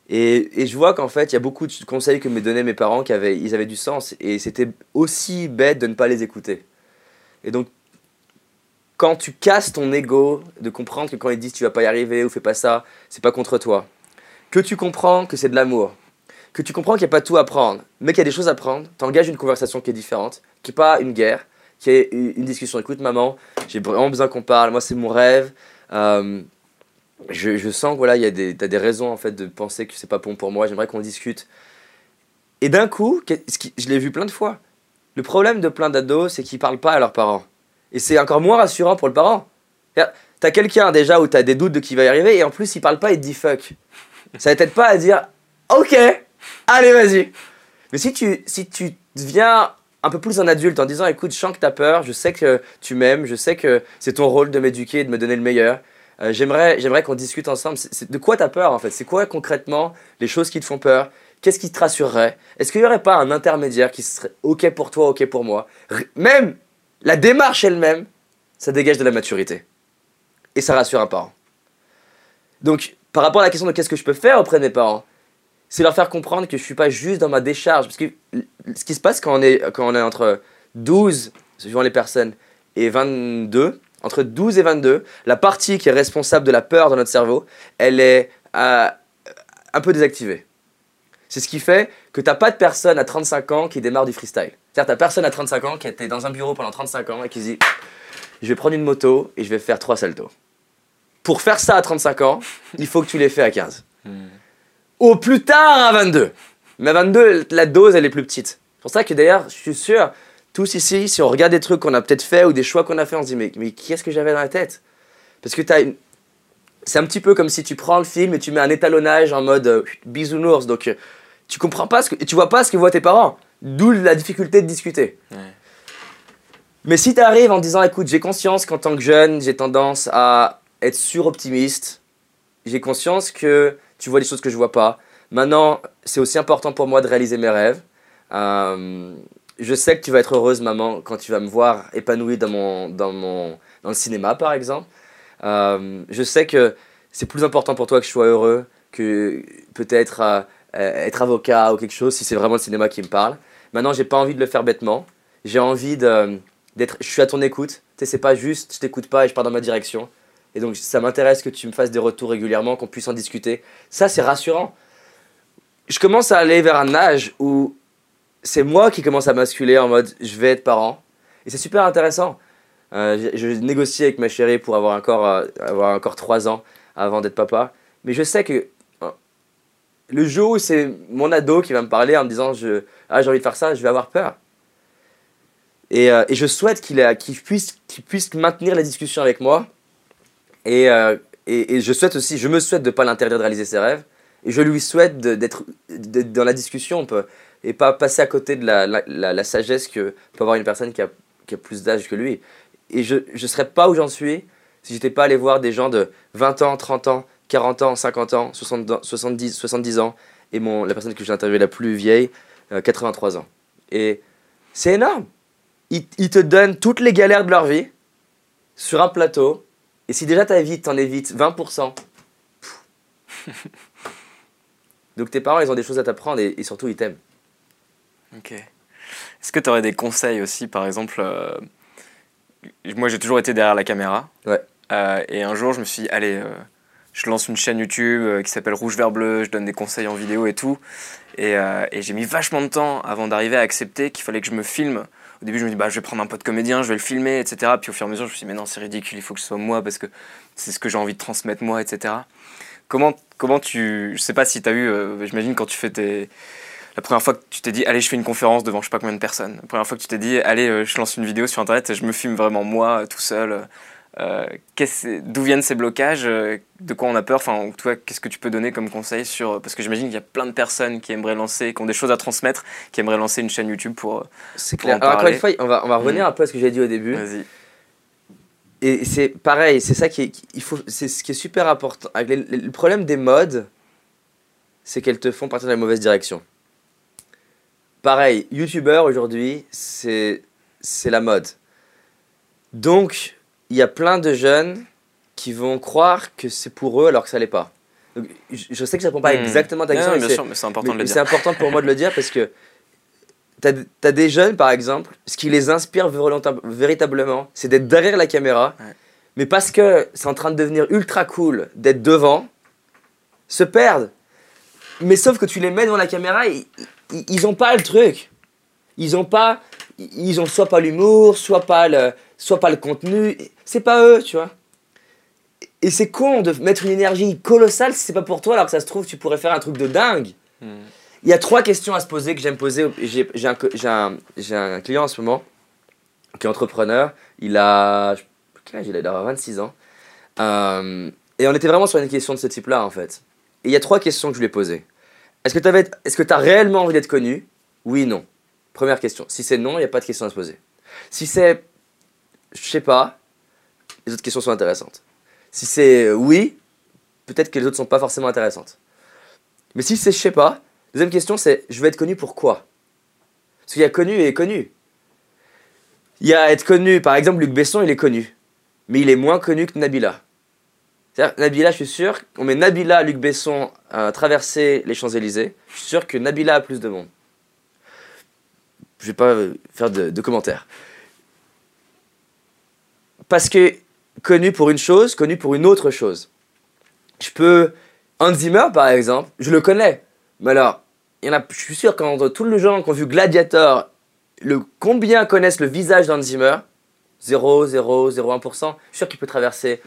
Et, et je vois qu'en fait, il y a beaucoup de conseils que me donnaient mes parents qui avaient, ils avaient du sens. Et c'était aussi bête de ne pas les écouter. Et donc, quand tu casses ton ego, de comprendre que quand ils disent tu vas pas y arriver ou fais pas ça, c'est pas contre toi. Que tu comprends que c'est de l'amour que tu comprends qu'il n'y a pas tout à prendre, mais qu'il y a des choses à prendre, tu engages une conversation qui est différente, qui n'est pas une guerre, qui est une discussion. Écoute, maman, j'ai vraiment besoin qu'on parle, moi c'est mon rêve. Euh, je, sens que voilà, il y a des, des raisons en fait de penser que c'est pas bon pour moi, j'aimerais qu'on discute. Et d'un coup, je l'ai vu plein de fois. Le problème de plein d'ados, c'est qu'ils parlent pas à leurs parents. Et c'est encore moins rassurant pour le parent. T'as quelqu'un déjà où t'as des doutes de qui va y arriver, et en plus il parle pas et te dit fuck. Ça t'aide pas à dire ok, Allez, vas-y. Mais si tu, si tu deviens un peu plus un adulte en disant écoute, je sens que tu as peur, je sais que tu m'aimes, je sais que c'est ton rôle de m'éduquer, de me donner le meilleur. Euh, j'aimerais qu'on discute ensemble. De quoi tu as peur en fait? C'est quoi concrètement les choses qui te font peur? Qu'est-ce qui te rassurerait? Est-ce qu'il n'y aurait pas un intermédiaire qui serait OK pour toi, OK pour moi? Même la démarche elle-même, ça dégage de la maturité. Et ça rassure un parent. Donc, par rapport à la question de qu'est-ce que je peux faire auprès de mes parents, c'est leur faire comprendre que je suis pas juste dans ma décharge. Parce que ce qui se passe quand on est, quand on est entre 12, suivant les personnes, et 22, entre 12 et 22, la partie qui est responsable de la peur dans notre cerveau, elle est euh, un peu désactivée. C'est ce qui fait que t'as pas de personne à 35 ans qui démarre du freestyle. C'est-à-dire t'as personne à 35 ans qui a été dans un bureau pendant 35 ans et qui se dit je vais prendre une moto et je vais faire trois saltos. Pour faire ça à 35 ans, il faut que tu l'aies fait à 15. Au plus tard à 22. Mais à 22, la dose, elle est plus petite. C'est pour ça que d'ailleurs, je suis sûr, tous ici, si on regarde des trucs qu'on a peut-être fait ou des choix qu'on a fait, on se dit mais, mais qu'est-ce que j'avais dans la tête? Parce que t'as une... c'est un petit peu comme si tu prends le film et tu mets un étalonnage en mode euh, bisounours. Donc euh, tu comprends pas ce que, tu vois pas ce que voient tes parents. D'où la difficulté de discuter. Ouais. Mais si tu arrives en disant écoute, j'ai conscience qu'en tant que jeune, j'ai tendance à être suroptimiste. J'ai conscience que tu vois des choses que je vois pas. Maintenant, c'est aussi important pour moi de réaliser mes rêves. Euh, je sais que tu vas être heureuse, maman, quand tu vas me voir épanouie dans, mon, dans, mon, dans le cinéma, par exemple. Euh, je sais que c'est plus important pour toi que je sois heureux que peut-être euh, euh, être avocat ou quelque chose, si c'est vraiment le cinéma qui me parle. Maintenant, j'ai pas envie de le faire bêtement. J'ai envie d'être. Je suis à ton écoute. Tu sais, c'est pas juste je t'écoute pas et je pars dans ma direction. Et donc, ça m'intéresse que tu me fasses des retours régulièrement, qu'on puisse en discuter. Ça, c'est rassurant. Je commence à aller vers un âge où c'est moi qui commence à basculer en mode je vais être parent. Et c'est super intéressant. Euh, je, négocie avec ma chérie pour avoir encore, euh, avoir encore 3 ans avant d'être papa. Mais je sais que euh, le jour où c'est mon ado qui va me parler en me disant je, ah, j'ai envie de faire ça, je vais avoir peur. Et, euh, et je souhaite qu'il qu'il puisse, puisse maintenir la discussion avec moi. Et, euh, et, et je souhaite aussi, je me souhaite de ne pas l'interdire de réaliser ses rêves. Et je lui souhaite d'être dans la discussion et pas passer à côté de la- la sagesse que peut avoir une personne qui a, qui a plus d'âge que lui. Et je ne serais pas où j'en suis si j'étais pas allé voir des gens de 20 ans, 30 ans, 40 ans, 50 ans, 60 ans, 70, 70 ans, et mon, la personne que j'ai interviewée la plus vieille, euh, 83 ans. Et c'est énorme. Ils, ils te donnent toutes les galères de leur vie sur un plateau, et si déjà ta vie t'en évites 20%, pff. donc tes parents ils ont des choses à t'apprendre et, et surtout ils t'aiment. Ok. Est-ce que tu aurais des conseils aussi, par exemple euh, Moi, j'ai toujours été derrière la caméra. Ouais. Euh, et un jour, je me suis dit, allez, euh, je lance une chaîne YouTube euh, qui s'appelle Rouge Vert Bleu, je donne des conseils en vidéo et tout. Et, euh, et j'ai mis vachement de temps avant d'arriver à accepter qu'il fallait que je me filme. Au début, je me dis, bah, je vais prendre un pote comédien, je vais le filmer, etc. Puis au fur et à mesure, je me suis dit, mais non, c'est ridicule, il faut que ce soit moi parce que c'est ce que j'ai envie de transmettre moi, etc. Comment, comment tu. Je sais pas si tu as eu. euh, J'imagine quand tu fais tes. La première fois que tu t'es dit, allez, je fais une conférence devant je sais pas combien de personnes. La première fois que tu t'es dit, allez, je lance une vidéo sur internet et je me filme vraiment moi, tout seul. Euh, D'où viennent ces blocages euh, De quoi on a peur? Enfin, toi, qu'est-ce que tu peux donner comme conseil sur. Parce que j'imagine qu'il y a plein de personnes qui aimeraient lancer, qui ont des choses à transmettre, qui aimeraient lancer une chaîne YouTube pour. C'est en clair. Alors encore une fois, on va, on va revenir Mm. un peu à ce que j'ai dit au début. Vas-y. Et c'est pareil, c'est ça qui est, il faut, c'est ce qui est super important. Avec les- les- le problème des modes, c'est qu'elles te font partir dans la mauvaise direction. Pareil, youtubeur aujourd'hui, c'est c'est la mode. Donc, il y a plein de jeunes qui vont croire que c'est pour eux alors que ça l'est pas. Donc, je, sais que ça répond pas Hmm. exactement à ta question, non, mais bien c'est- sûr, mais c'est important mais- de le mais c'est dire. important pour moi de le dire parce que t'as as des jeunes, par exemple, ce qui les inspire véritablement, c'est d'être derrière la caméra, Ouais. mais parce que c'est en train de devenir ultra cool d'être devant, se perdent. Mais sauf que tu les mets devant la caméra, ils, ils, ils ont pas le truc. Ils ont pas, ils ont soit pas l'humour, soit pas le, soit pas le contenu. C'est pas eux, tu vois. Et c'est con de mettre une énergie colossale si c'est pas pour toi, alors que ça se trouve, tu pourrais faire un truc de dingue. Hmm. Il y a trois questions à se poser que j'aime poser. J'ai j'ai un, un, j'ai un client en ce moment qui est entrepreneur. Il a. Quel âge il a Il doit avoir 26 ans. Euh, et on était vraiment sur une question de ce type-là, en fait. Et il y a trois questions que je lui ai posées. Est-ce que tu est-ce que as réellement envie d'être connu? Oui, non. Première question. Si c'est non, il n'y a pas de question à se poser. Si c'est. Je sais pas, les autres questions sont intéressantes. Si c'est oui, peut-être que les autres sont pas forcément intéressantes. Mais si c'est je sais pas, deuxième question c'est je veux être connu pour quoi? Parce qu'il y a connu et connu. Il y a être connu, par exemple Luc Besson il est connu, mais il est moins connu que Nabila. C'est-à-dire, Nabila, je suis sûr, on met Nabila, Luc Besson à traverser les Champs-Élysées, je suis sûr que Nabila a plus de monde. Je vais pas euh, faire de commentaires. Parce que connu pour une chose, connu pour une autre chose. Je peux. Hans Zimmer, par exemple, je le connais. Mais alors, il y en a, je suis sûr qu'entre tous les gens qui ont vu Gladiator, le, combien connaissent le visage d'Hans Zimmer? 0, 0, 0,1%. Je suis sûr qu'il peut traverser.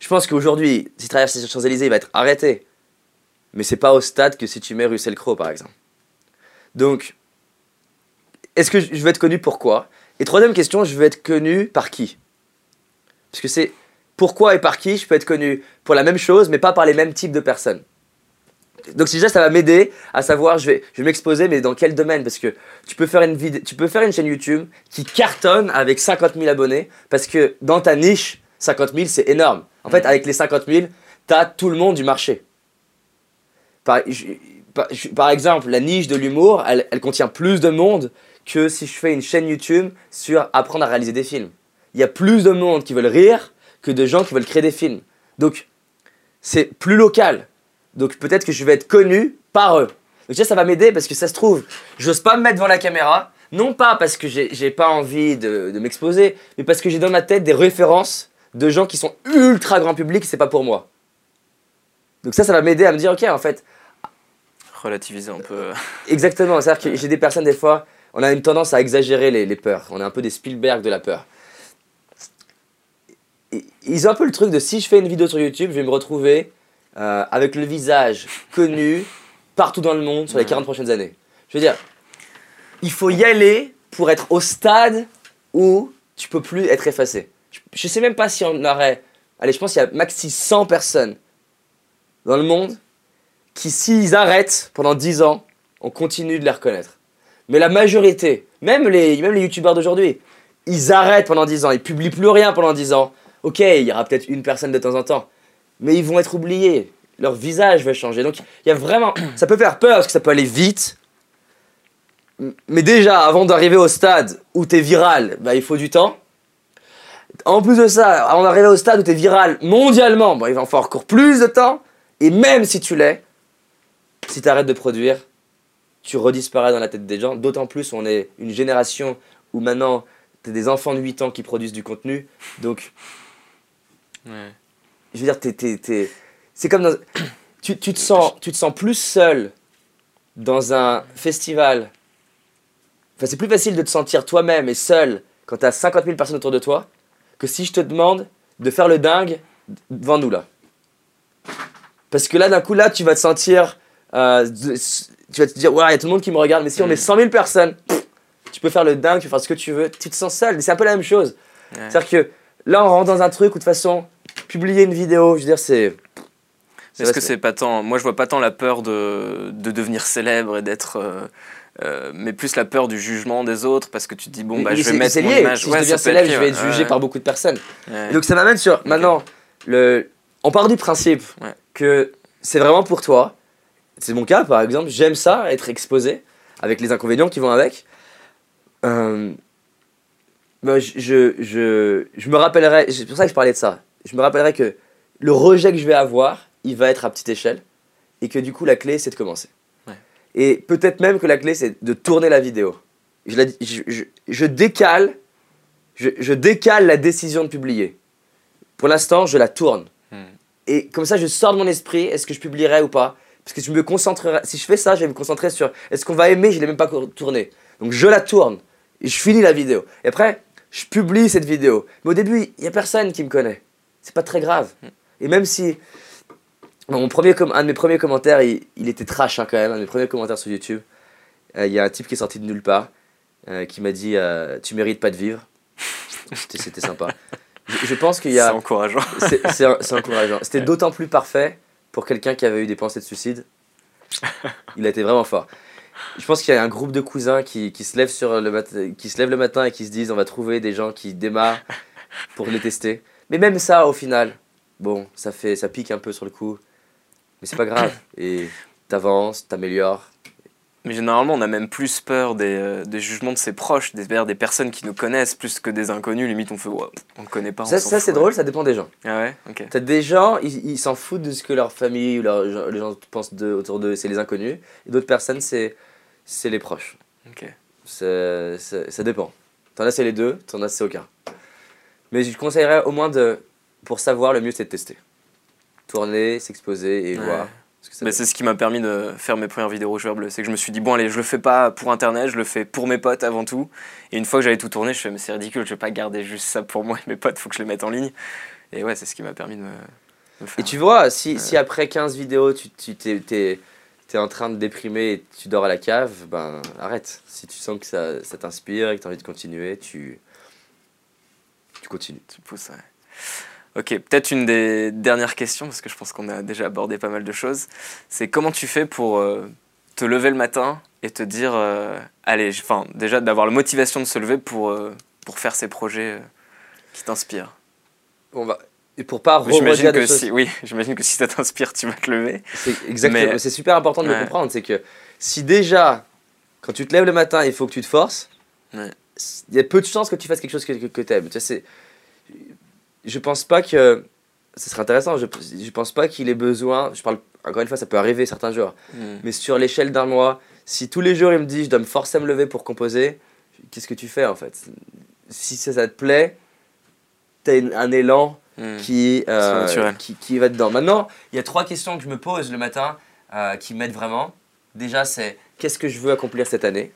Je pense qu'aujourd'hui, s'il traverse les Champs-Élysées, il va être arrêté. Mais c'est pas au stade que si tu mets Russell Crowe, par exemple. Donc, est-ce que je veux être connu pour quoi? Et troisième question, je veux être connu par qui? Parce que c'est pourquoi et par qui je peux être connu pour la même chose, mais pas par les mêmes types de personnes. Donc déjà, ça va m'aider à savoir, je vais, je vais m'exposer, mais dans quel domaine? Parce que tu peux, faire une vidéo, tu peux faire une chaîne YouTube qui cartonne avec 50 000 abonnés, parce que dans ta niche, 50 000, c'est énorme. En fait, avec les 50 000, tu as tout le monde du marché. Par, je- par- je- par exemple, la niche de l'humour, elle, elle contient plus de monde que si je fais une chaîne YouTube sur apprendre à réaliser des films. Il y a plus de monde qui veulent rire que de gens qui veulent créer des films. Donc, c'est plus local. Donc, peut-être que je vais être connu par eux. Donc, ça, ça va m'aider parce que ça se trouve, j'ose pas me mettre devant la caméra. Non pas parce que j'ai j'ai pas envie de, de m'exposer, mais parce que j'ai dans ma tête des références de gens qui sont ultra grand public et c'est pas pour moi. Donc, ça, ça va m'aider à me dire, ok, en fait, Relativiser un peu. Exactement, c'est-à-dire que j'ai des personnes, des fois, on a une tendance à exagérer les, les peurs. On est un peu des Spielberg de la peur. Ils ont un peu le truc de si je fais une vidéo sur YouTube, je vais me retrouver euh, avec le visage connu partout dans le monde sur les 40 prochaines années. Je veux dire, il faut y aller pour être au stade où tu peux plus être effacé. Je, je sais même pas si on aurait. Allez, je pense qu'il y a maxi 100 personnes dans le monde qui, s'ils arrêtent pendant 10 ans, on continue de les reconnaître. Mais la majorité, même les, même les youtubeurs d'aujourd'hui, ils arrêtent pendant 10 ans, ils publient plus rien pendant 10 ans. Ok, il y aura peut-être une personne de temps en temps, mais ils vont être oubliés. Leur visage va changer. Donc il y a vraiment. Ça peut faire peur parce que ça peut aller vite. Mais déjà, avant d'arriver au stade où tu es viral, bah, il faut du temps. En plus de ça, avant d'arriver au stade où tu es viral mondialement, bon, il va en falloir encore plus de temps. Et même si tu l'es, si tu arrêtes de produire, tu redisparais dans la tête des gens. D'autant plus, on est une génération où maintenant, tu des enfants de 8 ans qui produisent du contenu. Donc, Ouais. je veux dire, t'es, t'es- t'es- c'est comme dans... tu, tu, te sens, tu te sens plus seul dans un festival. Enfin, c'est plus facile de te sentir toi-même et seul quand tu as 50 000 personnes autour de toi que si je te demande de faire le dingue devant nous là. Parce que là, d'un coup, là, tu vas te sentir. euh, tu vas te dire, ouais, il y a tout le monde qui me regarde, mais si on Mm. est 100 000 personnes, pff, tu peux faire le dingue, tu peux faire ce que tu veux, tu te sens seul. Mais c'est un peu la même chose. Ouais. C'est-à-dire que là, on rentre dans un truc où de toute façon, publier une vidéo, je veux dire, c'est. Est-ce que c'est pas tant. Moi, je vois pas tant la peur de, de devenir célèbre et d'être. euh, euh, mais plus la peur du jugement des autres parce que tu te dis, bon, bah, Mais je vais mettre c'est mon lié. image. Si Ouais, je deviens célèbre, lié, je vais être jugé Ouais. par beaucoup de personnes. Ouais. Donc ça m'amène sur. Maintenant, le, on part du principe que c'est vraiment pour toi. C'est mon cas, par exemple. J'aime ça, être exposé, avec les inconvénients qui vont avec. Euh, bah, je, je, je, je me rappellerai. C'est pour ça que je parlais de ça. Je me rappellerai que le rejet que je vais avoir, il va être à petite échelle. Et que du coup, la clé, c'est de commencer. Ouais. Et peut-être même que la clé, c'est de tourner la vidéo. Je, la- je, je- je décale je, je décale la décision de publier. Pour l'instant, je la tourne. Hmm. Et comme ça, je sors de mon esprit, est-ce que je publierai ou pas? Parce que je me concentrerai. Si je fais ça, je vais me concentrer sur est-ce qu'on va aimer, je ne l'ai même pas tourné. Donc je la tourne. Et je finis la vidéo. Et après, je publie cette vidéo. Mais au début, il n'y a personne qui me connaît. C'est pas très grave. Et même si. Bon, mon premier un de mes premiers commentaires, il, il était trash hein, quand même. Un de mes premiers commentaires sur YouTube. Euh, Il y a un type qui est sorti de nulle part. euh, qui m'a dit euh, Tu mérites pas de vivre. C'était sympa. Je, je pense qu'il y C'est a. encourageant. C'est un- c'est encourageant. C'était d'autant plus parfait pour quelqu'un qui avait eu des pensées de suicide. Il a été vraiment fort. Je pense qu'il y a un groupe de cousins qui, qui, se lèvent sur le mat- qui se lèvent le matin et qui se disent on va trouver des gens qui démarrent pour les tester. Mais même ça, au final, bon, ça, fait, ça pique un peu sur le coup, mais c'est pas grave. Et t'avances, t'améliores. Mais généralement, on a même plus peur des, euh, des jugements de ses proches, des, des personnes qui nous connaissent, plus que des inconnus. Limite, on fait, ouais, on le connaît pas. Ça, ça c'est drôle, ça dépend des gens. Ah ouais? Ok. T'as des gens, ils s'en foutent de ce que leur famille ou leur- les gens pensent de, autour d'eux, c'est les inconnus. Et d'autres personnes, c'est les proches. Ok. C'est- c'est- ça dépend. T'en as, c'est les deux, t'en as, c'est aucun. Mais je conseillerais au moins de. Pour savoir, le mieux, c'est de tester. Tourner, s'exposer et Ouais. voir. ce que ça Mais c'est ce qui m'a permis de faire mes premières vidéos joueurs bleus. C'est que je me suis dit, bon, allez, je le fais pas pour internet, je le fais pour mes potes avant tout. Et une fois que j'avais tout tourné, je fais, mais c'est ridicule, je vais pas garder juste ça pour moi et mes potes, faut que je les mette en ligne. Et ouais, c'est ce qui m'a permis de me, de me faire. Et tu vois, si, si après 15 vidéos, tu, tu t'es, t'es- t'es en train de déprimer et tu dors à la cave, ben arrête. Si tu sens que ça, ça t'inspire et que tu as envie de continuer, tu, tu continues. Tu pousses, ouais. Ok, peut-être une des dernières questions, parce que je pense qu'on a déjà abordé pas mal de choses. C'est comment tu fais pour euh, te lever le matin et te dire, euh, allez, enfin, déjà d'avoir la motivation de se lever pour, euh, pour faire ces projets qui t'inspirent? On va... Et pour pas J'imagine que si, oui, j'imagine que si ça t'inspire, tu vas te lever. C'est exactement. Mais- C'est super important de Ouais. le comprendre. C'est que si déjà, quand tu te lèves le matin, il faut que tu te forces, Ouais. Il y a peu de chances que tu fasses quelque chose que, que, que tu c'est- je pense pas que. Ce serait intéressant. Je, je pense pas qu'il ait besoin. Je parle. Encore une fois, ça peut arriver certains jours. Hmm. Mais sur l'échelle d'un mois, si tous les jours il me dit je dois me forcer à me lever pour composer, qu'est-ce que tu fais en fait? Si ça, ça te plaît, tu as un élan Hmm. qui, euh, qui, qui va dedans. Maintenant, il y a trois questions que je me pose le matin euh, qui m'aident vraiment. Déjà, c'est qu'est-ce que je veux accomplir cette année?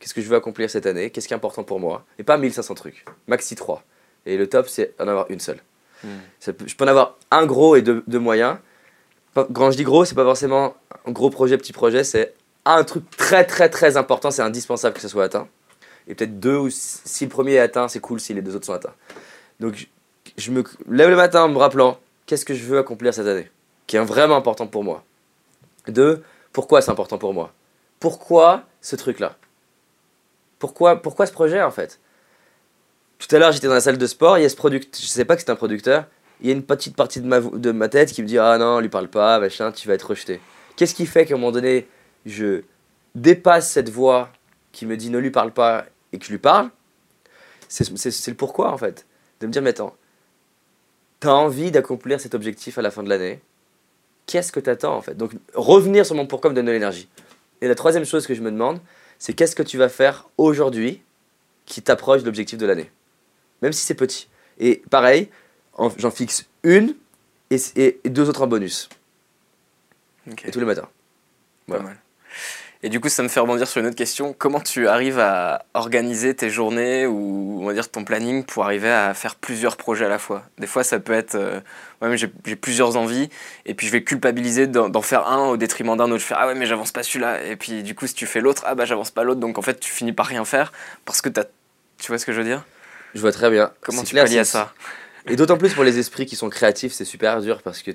Qu'est-ce que je veux accomplir cette année? Qu'est-ce qui est important pour moi? Et pas 1500 trucs, maxi 3. Et le top, c'est d'en avoir une seule. Hmm. Ça peut- je peux en avoir un gros et deux, deux moyens. Quand je dis gros, c'est pas forcément un gros projet, petit projet, c'est un truc très très très important, c'est indispensable que ça soit atteint. Et peut-être deux ou si si le premier est atteint, c'est cool si les deux autres sont atteints. Donc je, je me lève le matin en me rappelant qu'est-ce que je veux accomplir cette année, qui est vraiment important pour moi. Deux, pourquoi c'est important pour moi? Pourquoi ce truc-là? Pourquoi, pourquoi ce projet en fait? Tout à l'heure j'étais dans la salle de sport, il y a ce producteur, je sais pas que c'est un producteur, il y a une petite partie de ma, de ma tête qui me dit ah non, lui parle pas, machin, tu vas être rejeté. Qu'est-ce qui fait qu'à un moment donné, je dépasse cette voix qui me dit ne lui parle pas et que je lui parle? C'est le pourquoi en fait. De me dire mais attends, t'as envie d'accomplir cet objectif à la fin de l'année? Qu'est-ce que t'attends en fait? Donc revenir sur mon pourquoi me donne de l'énergie. Et la troisième chose que je me demande, c'est qu'est-ce que tu vas faire aujourd'hui qui t'approche de l'objectif de l'année Même si c'est petit. Et pareil, en- j'en fixe une et, deux autres en bonus. Et tous les matins. Pas Voilà. mal. Et du coup, ça me fait rebondir sur une autre question. Comment tu arrives à organiser tes journées ou on va dire ton planning pour arriver à faire plusieurs projets à la fois? Des fois, ça peut être, euh, ouais, j'ai plusieurs envies et puis je vais culpabiliser d'en faire un au détriment d'un autre. Je fais ah ouais, mais j'avance pas celui-là. Et puis du coup, si tu fais l'autre, ah bah j'avance pas l'autre. Donc en fait, tu finis par rien faire parce que tu vois ce que je veux dire? Je vois très bien. Comment tu pallies à ça? Et d'autant plus pour les esprits qui sont créatifs, c'est super dur parce que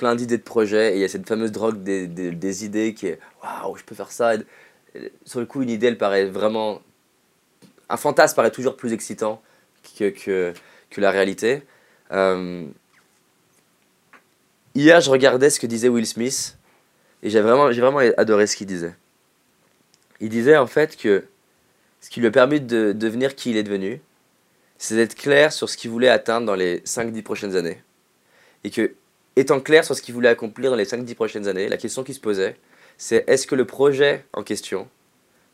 plein d'idées de projets et il y a cette fameuse drogue des, idées qui est waouh, je peux faire ça. Et sur le coup, une idée, elle paraît vraiment. Un fantasme paraît toujours plus excitant que la réalité. Euh, Hier, je regardais ce que disait Will Smith et j'ai vraiment, j'ai vraiment adoré ce qu'il disait. Il disait en fait que ce qui lui a permis de devenir qui il est devenu, c'est d'être clair sur ce qu'il voulait atteindre dans les 5-10 prochaines années. Et que, étant clair sur ce qu'il voulait accomplir dans les 5-10 prochaines années, la question qui se posait, c'est est-ce que le projet en question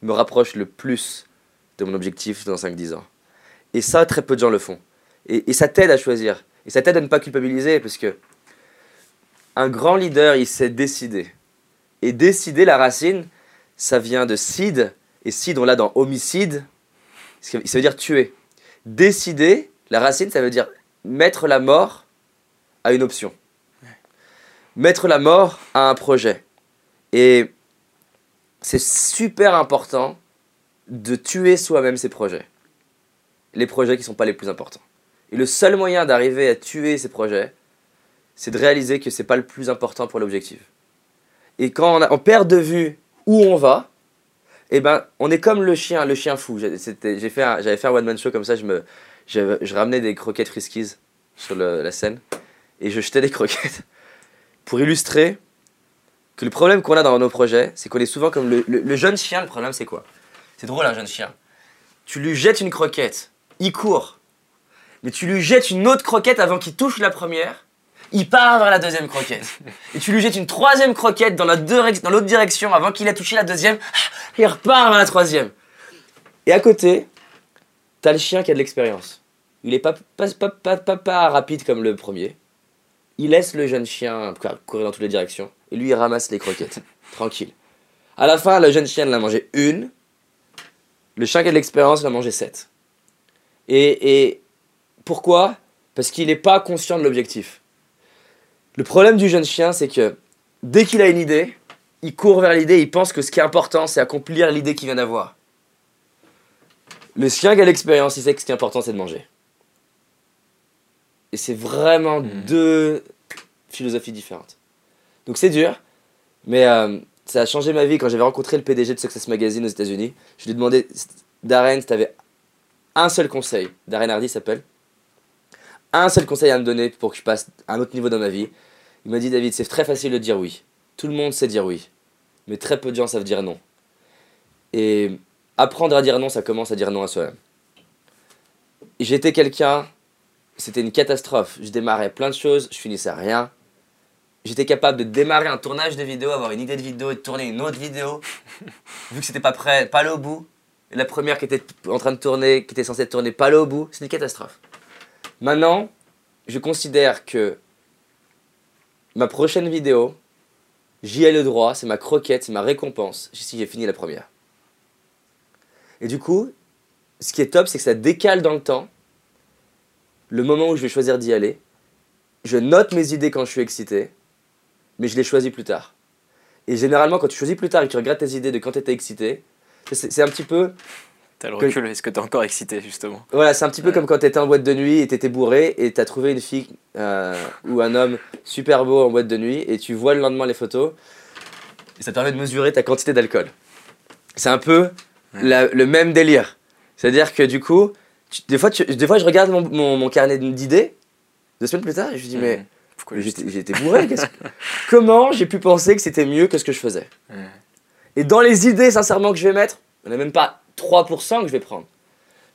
me rapproche le plus de mon objectif dans 5-10 ans? Et ça, très peu de gens le font. Et, ça t'aide à choisir. Et ça t'aide à ne pas culpabiliser, parce que un grand leader, il sait décider. Et décider, la racine, ça vient de seed, et seed, on l'a dans homicide, ça veut dire tuer. Décider, la racine, ça veut dire mettre la mort à une option. Mettre la mort à un projet. Et c'est super important de tuer soi-même ses projets. Les projets qui ne sont pas les plus importants. Et le seul moyen d'arriver à tuer ces projets, c'est de réaliser que c'est pas le plus important pour l'objectif. Et quand on, perd de vue où on va, eh ben, on est comme le chien, le chien fou. J'ai fait un- J'avais fait un one-man show comme ça, je, me, je, ramenais des croquettes friskies sur la scène et je jetais des croquettes pour illustrer que le problème qu'on a dans nos projets, c'est qu'on est souvent comme le, le- le jeune chien. Le problème, c'est quoi? C'est drôle, un jeune chien. Tu lui jettes une croquette, il court, mais tu lui jettes une autre croquette avant qu'il touche la première. Il part vers la deuxième croquette. Et tu lui jettes une troisième croquette dans la l'autre direction avant qu'il ait touché la deuxième. Il repart vers la troisième. Et à côté, t'as le chien qui a de l'expérience. Il est pas, pas, pas, pas, pas, pas rapide comme le premier. Il laisse le jeune chien cou- courir dans toutes les directions. Et lui, il ramasse les croquettes. Tranquille. À la fin, le jeune chien en a mangé une. Le chien qui a de l'expérience en a mangé sept. Et, et pourquoi? Parce qu'il n'est pas conscient de l'objectif. Le problème du jeune chien, c'est que dès qu'il a une idée, il court vers l'idée, il pense que ce qui est important, c'est accomplir l'idée qu'il vient d'avoir. Le chien qui a l'expérience, il sait que ce qui est important, c'est de manger. Et c'est vraiment Mhm. deux philosophies différentes. Donc c'est dur, mais euh, ça a changé ma vie quand j'avais rencontré le PDG de Success Magazine aux États-Unis. Je lui ai demandé, Darren, si tu avais un seul conseil, Darren Hardy s'appelle, un seul conseil à me donner pour que je passe à un autre niveau dans ma vie. Il m'a dit, David, c'est très facile de dire oui. Tout le monde sait dire oui, mais très peu de gens savent dire non. Et apprendre à dire non, ça commence à dire non à soi-même. J'étais quelqu'un, c'était une catastrophe. Je démarrais plein de choses, je finissais rien. J'étais capable de démarrer un tournage de vidéo, avoir une idée de vidéo et de tourner une autre vidéo. Vu que c'était pas prêt, pas aller au bout. Et la première qui était en train de tourner, qui était censée tourner, pas aller au bout. C'était une catastrophe. Maintenant, je considère que ma prochaine vidéo, j'y ai le droit, c'est ma croquette, c'est ma récompense si j'ai fini la première. Et du coup, ce qui est top, c'est que ça décale dans le temps le moment où je vais choisir d'y aller. Je note mes idées quand je suis excité, mais je les choisis plus tard. Et généralement, quand tu choisis plus tard et que tu regrettes tes idées de quand tu étais excité, c'est un petit peu T'as le Que- recul, est-ce que t'es encore excité justement? Voilà, c'est un petit peu Ouais. comme quand t'étais en boîte de nuit et t'étais bourré et t'as trouvé une fille euh, ou un homme super beau en boîte de nuit et tu vois le lendemain les photos et ça te permet de mesurer ta quantité d'alcool. C'est un peu Ouais. la- le même délire. C'est-à-dire que du coup, tu- des, fois, tu- des fois je regarde mon, mon- mon carnet d'idées deux semaines plus tard et je me dis mais. Pourquoi j'étais bourré. que- Comment j'ai pu penser que c'était mieux que ce que je faisais? Et dans les idées, sincèrement, que je vais mettre, il n'y en a même pas 3% que je vais prendre.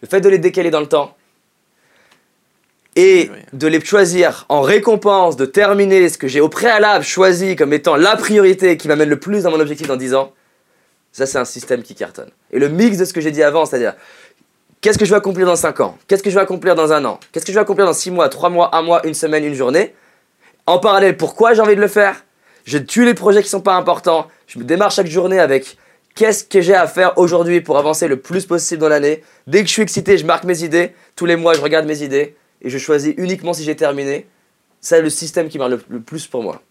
Le fait de les décaler dans le temps et Oui. de les choisir en récompense de terminer ce que j'ai au préalable choisi comme étant la priorité qui m'amène le plus dans mon objectif dans 10 ans, ça c'est un système qui cartonne. Et le mix de ce que j'ai dit avant, c'est-à-dire qu'est-ce que je vais accomplir dans 5 ans? Qu'est-ce que je vais accomplir dans un an? Qu'est-ce que je vais accomplir dans 6 mois, 3 mois, 1 mois, une semaine, une journée? En parallèle, pourquoi j'ai envie de le faire? Je tue les projets qui sont pas importants. Je me démarre chaque journée avec qu'est-ce que j'ai à faire aujourd'hui pour avancer le plus possible dans l'année. Dès que je suis excité, je marque mes idées. Tous les mois, je regarde mes idées et je choisis uniquement si j'ai terminé. C'est le système qui marche le, plus pour moi.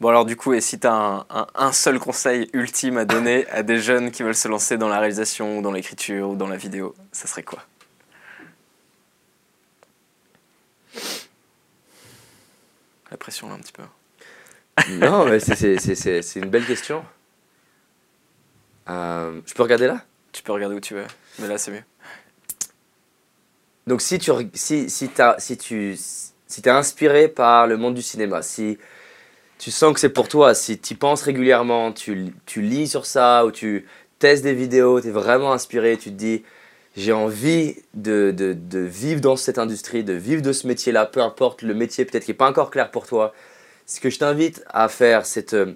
Bon alors du coup, et si tu as un, un- un seul conseil ultime à donner à des jeunes qui veulent se lancer dans la réalisation ou dans l'écriture ou dans la vidéo, ça serait quoi? La pression là un petit peu. non, mais c'est- une belle question. Euh, je peux regarder là? Tu peux regarder où tu veux, mais là c'est mieux. Donc si tu si si t'as- si tu si t'es inspiré par le monde du cinéma, si tu sens que c'est pour toi, si tu penses régulièrement, tu, tu lis sur ça ou tu testes des vidéos, tu es vraiment inspiré, tu te dis j'ai envie de, de, de vivre dans cette industrie, de vivre de ce métier-là, peu importe le métier peut-être qui n'est pas encore clair pour toi. Ce que je t'invite à faire, c'est te,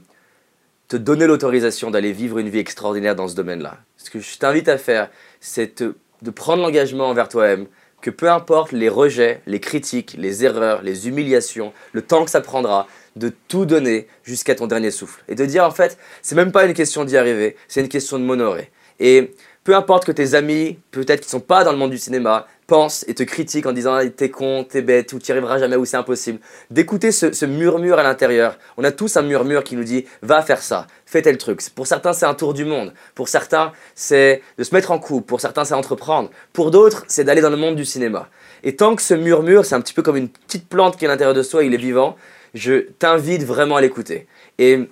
te donner l'autorisation d'aller vivre une vie extraordinaire dans ce domaine-là. Ce que je t'invite à faire, c'est de prendre l'engagement envers toi-même, que peu importe les rejets, les critiques, les erreurs, les humiliations, le temps que ça prendra, de tout donner jusqu'à ton dernier souffle. Et de dire en fait, c'est même pas une question d'y arriver, c'est une question de m'honorer. Et peu importe que tes amis, peut-être qui sont pas dans le monde du cinéma, pensent et te critiquent en disant Ah, t'es con, t'es bête, ou t'y arriveras jamais, ou c'est impossible, d'écouter ce, murmure à l'intérieur. On a tous un murmure qui nous dit va faire ça, fais tel truc. Pour certains, c'est un tour du monde. Pour certains, c'est de se mettre en couple. Pour certains, c'est entreprendre. Pour d'autres, c'est d'aller dans le monde du cinéma. Et tant que ce murmure, c'est un petit peu comme une petite plante qui est à l'intérieur de soi, il est vivant, je t'invite vraiment à l'écouter. Et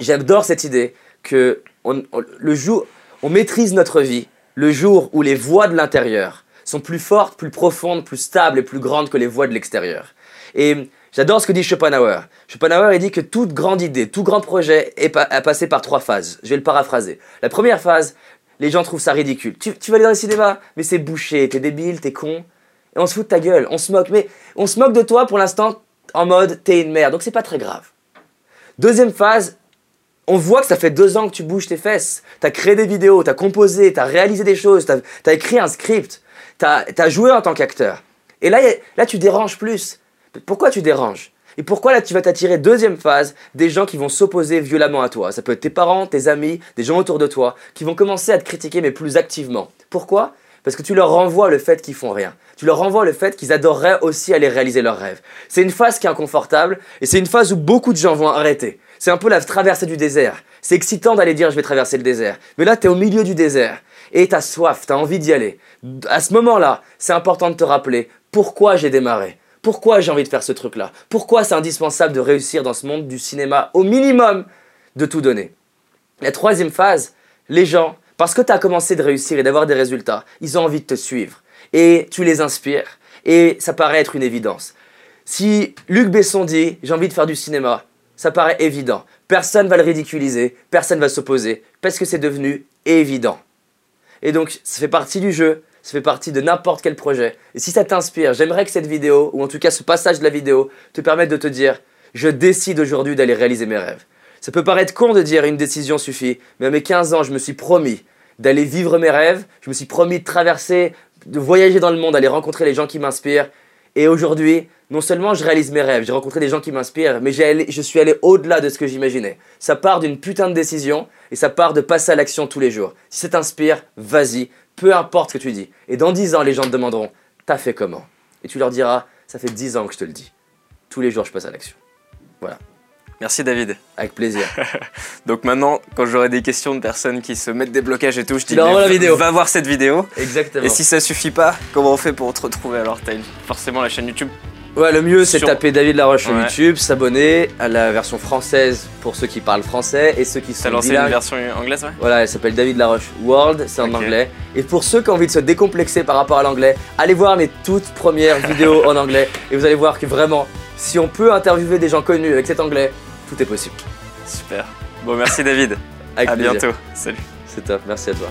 j'adore cette idée que on- le jour, on maîtrise notre vie le jour où les voix de l'intérieur sont plus fortes, plus profondes, plus stables et plus grandes que les voix de l'extérieur. Et j'adore ce que dit Schopenhauer. Schopenhauer, il dit que toute grande idée, tout grand projet est pa- a passé par trois phases. Je vais le paraphraser. La première phase, les gens trouvent ça ridicule. Tu, tu vas aller dans le cinéma, mais c'est bouché, t'es débile, t'es con. Et on se fout de ta gueule, on se moque. Mais on se moque de toi pour l'instant en mode t'es une merde, donc c'est pas très grave. Deuxième phase, on voit que ça fait deux ans que tu bouges tes fesses. T'as créé des vidéos, t'as composé, t'as réalisé des choses, t'as as écrit un script, t'as as joué en tant qu'acteur. Et là, là, tu déranges plus. Pourquoi tu déranges? Et pourquoi là, tu vas t'attirer deuxième phase des gens qui vont s'opposer violemment à toi? Ça peut être tes parents, tes amis, des gens autour de toi qui vont commencer à te critiquer, mais plus activement. Pourquoi? Parce que tu leur renvoies le fait qu'ils font rien. Tu leur renvoies le fait qu'ils adoreraient aussi aller réaliser leurs rêves. C'est une phase qui est inconfortable et c'est une phase où beaucoup de gens vont arrêter. C'est un peu la traversée du désert. C'est excitant d'aller dire je vais traverser le désert. Mais là, tu es au milieu du désert et tu as soif, tu as envie d'y aller. À ce moment-là, c'est important de te rappeler pourquoi j'ai démarré. Pourquoi j'ai envie de faire ce truc-là Pourquoi c'est indispensable de réussir dans ce monde du cinéma au minimum de tout donner La troisième phase, les gens, parce que tu as commencé de réussir et d'avoir des résultats, ils ont envie de te suivre. Et tu les inspires. Et ça paraît être une évidence. Si Luc Besson dit j'ai envie de faire du cinéma, ça paraît évident. Personne va le ridiculiser, personne va s'opposer, parce que c'est devenu évident. Et donc, ça fait partie du jeu, ça fait partie de n'importe quel projet. Et si ça t'inspire, j'aimerais que cette vidéo, ou en tout cas ce passage de la vidéo, te permette de te dire je décide aujourd'hui d'aller réaliser mes rêves. Ça peut paraître con de dire une décision suffit, mais à mes 15 ans, je me suis promis d'aller vivre mes rêves, je me suis promis de traverser, de voyager dans le monde, d'aller rencontrer les gens qui m'inspirent. Et aujourd'hui, non seulement je réalise mes rêves, j'ai rencontré des gens qui m'inspirent, mais allé- je suis allé au-delà de ce que j'imaginais. Ça part d'une putain de décision et ça part de passer à l'action tous les jours. Si ça t'inspire, vas-y, peu importe ce que tu dis. Et dans 10 ans, les gens te demanderont T'as fait comment? Et tu leur diras Ça fait 10 ans que je te le dis. Tous les jours, je passe à l'action. Merci David. Avec plaisir. Donc maintenant, quand j'aurai des questions de personnes qui se mettent des blocages et tout, je dis la va- vidéo. Va voir cette vidéo. Exactement. Et si ça suffit pas, comment on fait pour te retrouver Alors t'as forcément la chaîne YouTube. Ouais, le mieux c'est de Sur- taper David Laroche sur Ouais. YouTube, s'abonner à la version française pour ceux qui parlent français et ceux qui T'as sont lancé une version anglaise, ouais? Voilà, elle s'appelle David Laroche World, c'est en anglais. Et pour ceux qui ont envie de se décomplexer par rapport à l'anglais, allez voir mes toutes premières vidéos en anglais et vous allez voir que vraiment, si on peut interviewer des gens connus avec cet anglais, tout est possible. Super. Bon, merci David. Avec à plaisir. bientôt. Salut. C'est top, merci à toi.